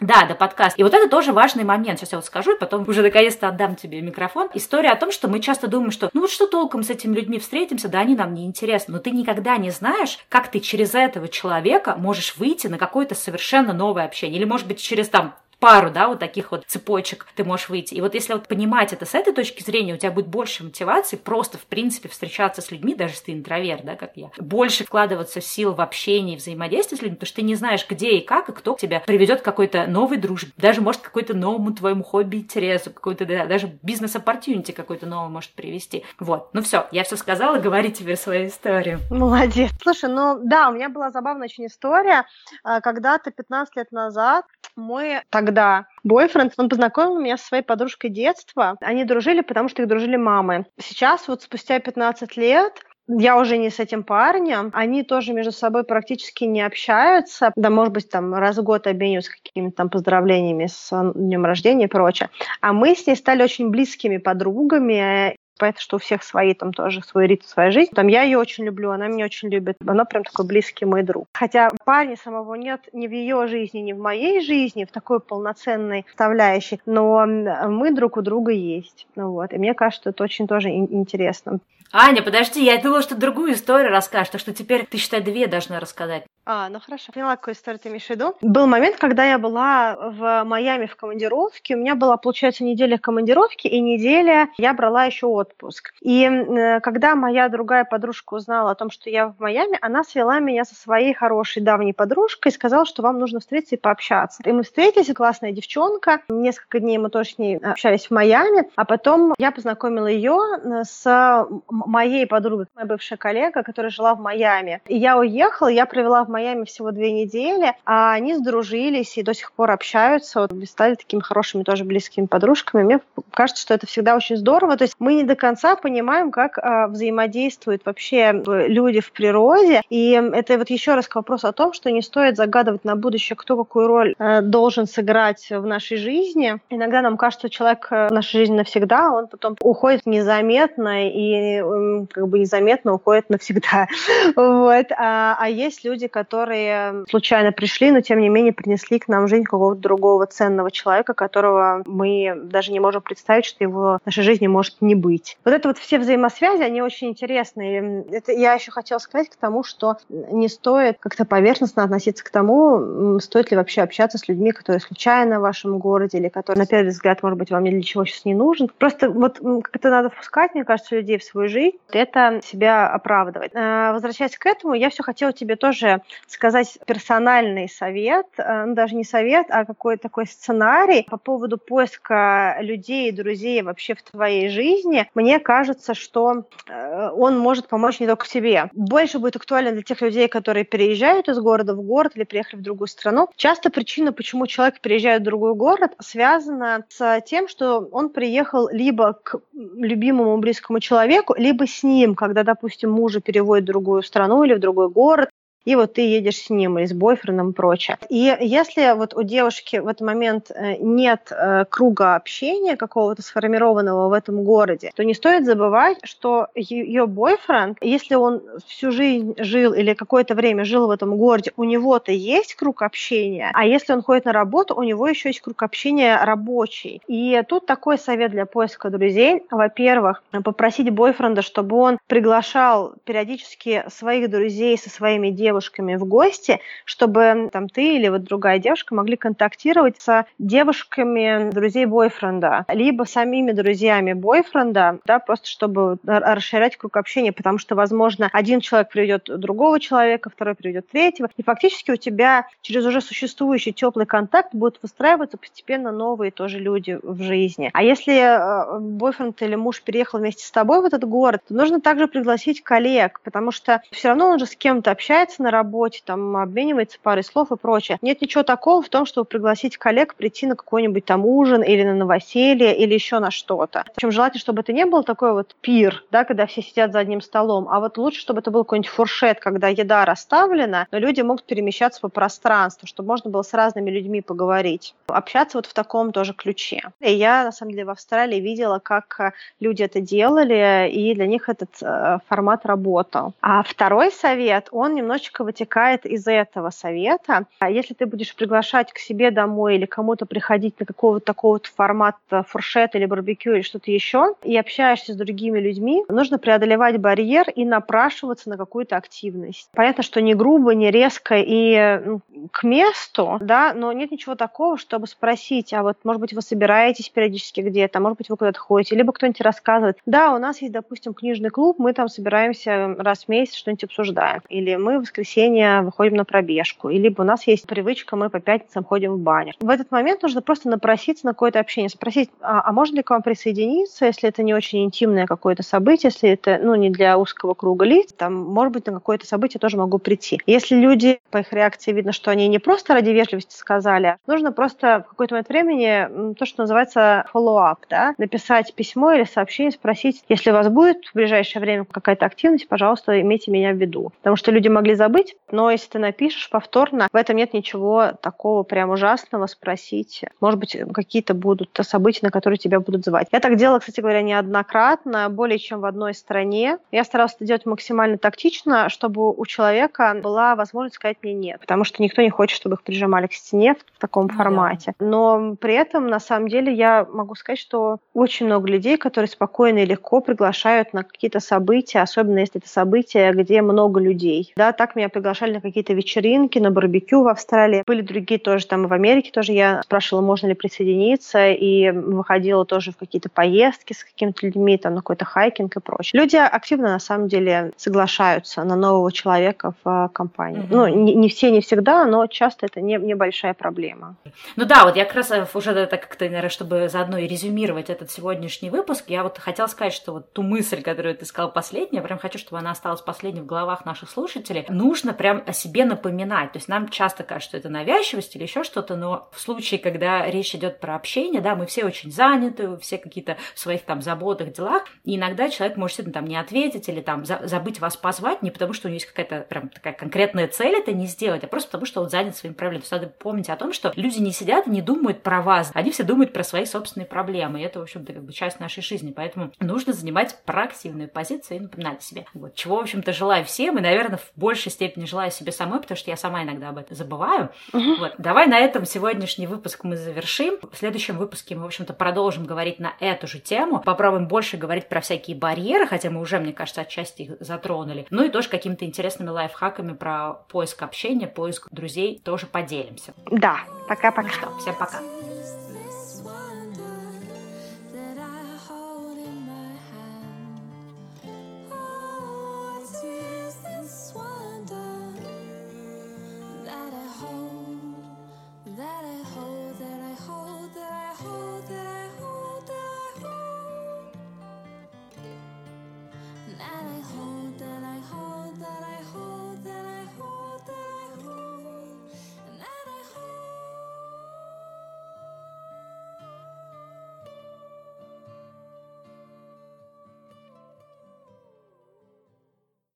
Да, да, подкаст. И вот это тоже важный момент. Сейчас я вот скажу, и потом уже наконец-то отдам тебе микрофон. История о том, что мы часто думаем, что ну вот что толком с этими людьми встретимся, да, они нам не интересны. Но ты никогда не знаешь, как ты через этого человека можешь выйти на какое-то совершенно новое общение. Или, может быть, через там пару, да, вот таких вот цепочек ты можешь выйти. И вот если вот понимать это с этой точки зрения, у тебя будет больше мотивации просто, в принципе, встречаться с людьми, даже если ты интроверт, да, как я, больше вкладываться сил в общение и взаимодействие с людьми, потому что ты не знаешь, где и как, и кто тебя приведет к какой-то новой дружбе, даже, может, какой-то новому твоему хобби, интересу, какой-то, да, даже бизнес-оппортюнити какой-то новый может привести. Вот. Ну все, я все сказала, говори теперь свою историю. Молодец. Слушай, ну да, у меня была забавная очень история. А, когда-то 15 лет назад мой тогда бойфренд, он познакомил меня со своей подружкой детства. Они дружили, потому что их дружили мамы. Сейчас, вот спустя 15 лет, я уже не с этим парнем, они тоже между собой практически не общаются, да, может быть, там раз в год обмениваются какими-то там поздравлениями с днем рождения и прочее. А мы с ней стали очень близкими подругами, понятно, что у всех свои там тоже свой ритм, своя жизнь. Там я ее очень люблю, она меня очень любит. Она прям такой близкий мой друг. Хотя парня самого нет ни в ее жизни, ни в моей жизни, в такой полноценной составляющей, но мы друг у друга есть. Ну вот. И мне кажется, это очень тоже интересно. Аня, подожди, я думала, что другую историю расскажешь, так что теперь ты, считай, две должна рассказать. А, ну хорошо. Поняла, какую историю ты имеешь в виду. Был момент, когда я была в Майами в командировке. У меня была, получается, неделя командировки, и неделя я брала еще отпуск. И э, когда моя другая подружка узнала о том, что я в Майами, она свела меня со своей хорошей давней подружкой и сказала, что вам нужно встретиться и пообщаться. И мы встретились, классная девчонка. Несколько дней мы тоже с ней общались в Майами, а потом я познакомила ее э, с моей подругой, моя бывшая коллега, которая жила в Майами. И я уехала, я провела в Майами всего две недели, а они сдружились и до сих пор общаются, вот, стали такими хорошими тоже близкими подружками. Мне кажется, что это всегда очень здорово. То есть мы не до конца понимаем, как э, взаимодействуют вообще люди в природе. И это вот еще раз к вопросу о том, что не стоит загадывать на будущее, кто какую роль э, должен сыграть в нашей жизни. Иногда нам кажется, что человек в нашей жизни навсегда, он потом уходит незаметно и э, как бы незаметно уходит навсегда. Вот. А, а есть люди, которые случайно пришли, но тем не менее принесли к нам жизнь какого-то другого ценного человека, которого мы даже не можем представить, что его в нашей жизни может не быть. Вот это вот все взаимосвязи, они очень интересные. Это я еще хотела сказать к тому, что не стоит как-то поверхностно относиться к тому, стоит ли вообще общаться с людьми, которые случайно в вашем городе или которые, на первый взгляд, может быть, вам ни для чего сейчас не нужен. Просто вот как-то надо впускать, мне кажется, людей в свою жизнь, это себя оправдывать. А, возвращаясь к этому, я все хотела тебе тоже сказать персональный совет, э, ну, даже не совет, а какой-то такой сценарий по поводу поиска людей друзей вообще в твоей жизни. Мне кажется, что э, он может помочь не только тебе. Больше будет актуален для тех людей, которые переезжают из города в город или приехали в другую страну. Часто причина, почему человек переезжает в другой город, связана с тем, что он приехал либо к любимому близкому человеку, либо с ним, когда, допустим, мужа переводит в другую страну или в другой город, и вот ты едешь с ним или с бойфрендом и прочее. И если вот у девушки в этот момент э, нет э, круга общения какого-то сформированного в этом городе, то не стоит забывать, что ее бойфренд, если он всю жизнь жил или какое-то время жил в этом городе, у него-то есть круг общения, а если он ходит на работу, у него еще есть круг общения рабочий. И тут такой совет для поиска друзей. Во-первых, попросить бойфренда, чтобы он приглашал периодически своих друзей со своими девушками девушками в гости, чтобы там ты или вот другая девушка могли контактировать с девушками друзей бойфренда, либо самими друзьями бойфренда, да, просто чтобы расширять круг общения, потому что, возможно, один человек приведет другого человека, второй приведет третьего, и фактически у тебя через уже существующий теплый контакт будут выстраиваться постепенно новые тоже люди в жизни. А если э, бойфренд или муж переехал вместе с тобой в этот город, то нужно также пригласить коллег, потому что все равно он же с кем-то общается на работе, там обменивается парой слов и прочее. Нет ничего такого в том, чтобы пригласить коллег прийти на какой-нибудь там ужин или на новоселье или еще на что-то. Причем желательно, чтобы это не был такой вот пир, да, когда все сидят за одним столом, а вот лучше, чтобы это был какой-нибудь фуршет, когда еда расставлена, но люди могут перемещаться по пространству, чтобы можно было с разными людьми поговорить. Общаться вот в таком тоже ключе. И я, на самом деле, в Австралии видела, как э, люди это делали, и для них этот э, формат работал. А второй совет, он немножечко немножечко вытекает из этого совета. А если ты будешь приглашать к себе домой или кому-то приходить на какого-то такого вот формата фуршет или барбекю или что-то еще, и общаешься с другими людьми, нужно преодолевать барьер и напрашиваться на какую-то активность. Понятно, что не грубо, не резко и ну, к месту, да, но нет ничего такого, чтобы спросить, а вот, может быть, вы собираетесь периодически где-то, может быть, вы куда-то ходите, либо кто-нибудь рассказывает, да, у нас есть, допустим, книжный клуб, мы там собираемся раз в месяц что-нибудь обсуждаем, или мы в воскресенье выходим на пробежку, или у нас есть привычка, мы по пятницам ходим в баню. В этот момент нужно просто напроситься на какое-то общение, спросить, а, а можно ли к вам присоединиться, если это не очень интимное какое-то событие, если это ну, не для узкого круга лиц, там, может быть, на какое-то событие тоже могу прийти. Если люди, по их реакции видно, что они не просто ради вежливости сказали, нужно просто в какой-то момент времени то, что называется follow-up, да, написать письмо или сообщение, спросить, если у вас будет в ближайшее время какая-то активность, пожалуйста, имейте меня в виду. Потому что люди могли забыть, но если ты напишешь повторно, в этом нет ничего такого прям ужасного спросить. Может быть, какие-то будут события, на которые тебя будут звать. Я так делала, кстати говоря, неоднократно, более чем в одной стране. Я старалась это делать максимально тактично, чтобы у человека была возможность сказать мне нет, потому что никто не хочет, чтобы их прижимали к стене в таком ну, формате. Да. Но при этом, на самом деле, я могу сказать, что очень много людей, которые спокойно и легко приглашают на какие-то события, особенно если это события, где много людей. Да, так меня приглашали на какие-то вечеринки, на барбекю в Австралии. Были другие тоже там в Америке тоже. Я спрашивала, можно ли присоединиться, и выходила тоже в какие-то поездки с какими-то людьми, там на какой-то хайкинг и прочее. Люди активно, на самом деле, соглашаются на нового человека в компании. Mm-hmm. Ну, не, не все, не всегда, но часто это не, небольшая проблема. Ну да, вот я как раз э, уже так как-то, наверное, чтобы заодно и резюмировать этот сегодняшний выпуск, я вот хотела сказать, что вот ту мысль, которую ты сказал последняя, прям хочу, чтобы она осталась последней в головах наших слушателей. Нужно прям о себе напоминать. То есть нам часто кажется, что это навязчивость или еще что-то, но в случае, когда речь идет про общение, да, мы все очень заняты, все какие-то в своих там заботах, делах, и иногда человек может действительно там не ответить или там за, забыть вас позвать не потому, что у него есть какая-то прям такая конкретная цель это не сделать, а просто потому, что он занят своим проблемами. То есть надо помнить о том, что люди не сидят и не думают про вас, они все думают про свои собственные проблемы, и это, в общем-то, как бы часть нашей жизни, поэтому нужно занимать проактивную позицию и напоминать себе. Вот, чего, в общем-то, желаю всем, и, наверное, в большей степени желаю себе самой, потому что я сама иногда об этом забываю. Uh-huh. Вот, давай на этом сегодняшний выпуск мы завершим. В следующем выпуске мы, в общем-то, продолжим говорить на эту же тему, попробуем больше говорить про всякие барьеры, хотя мы уже, мне кажется, отчасти их затронули, ну и тоже какими-то интересными лайфхаками про поиск общения, поиск друзей тоже поделимся. Да, пока-пока. Ну что, всем пока.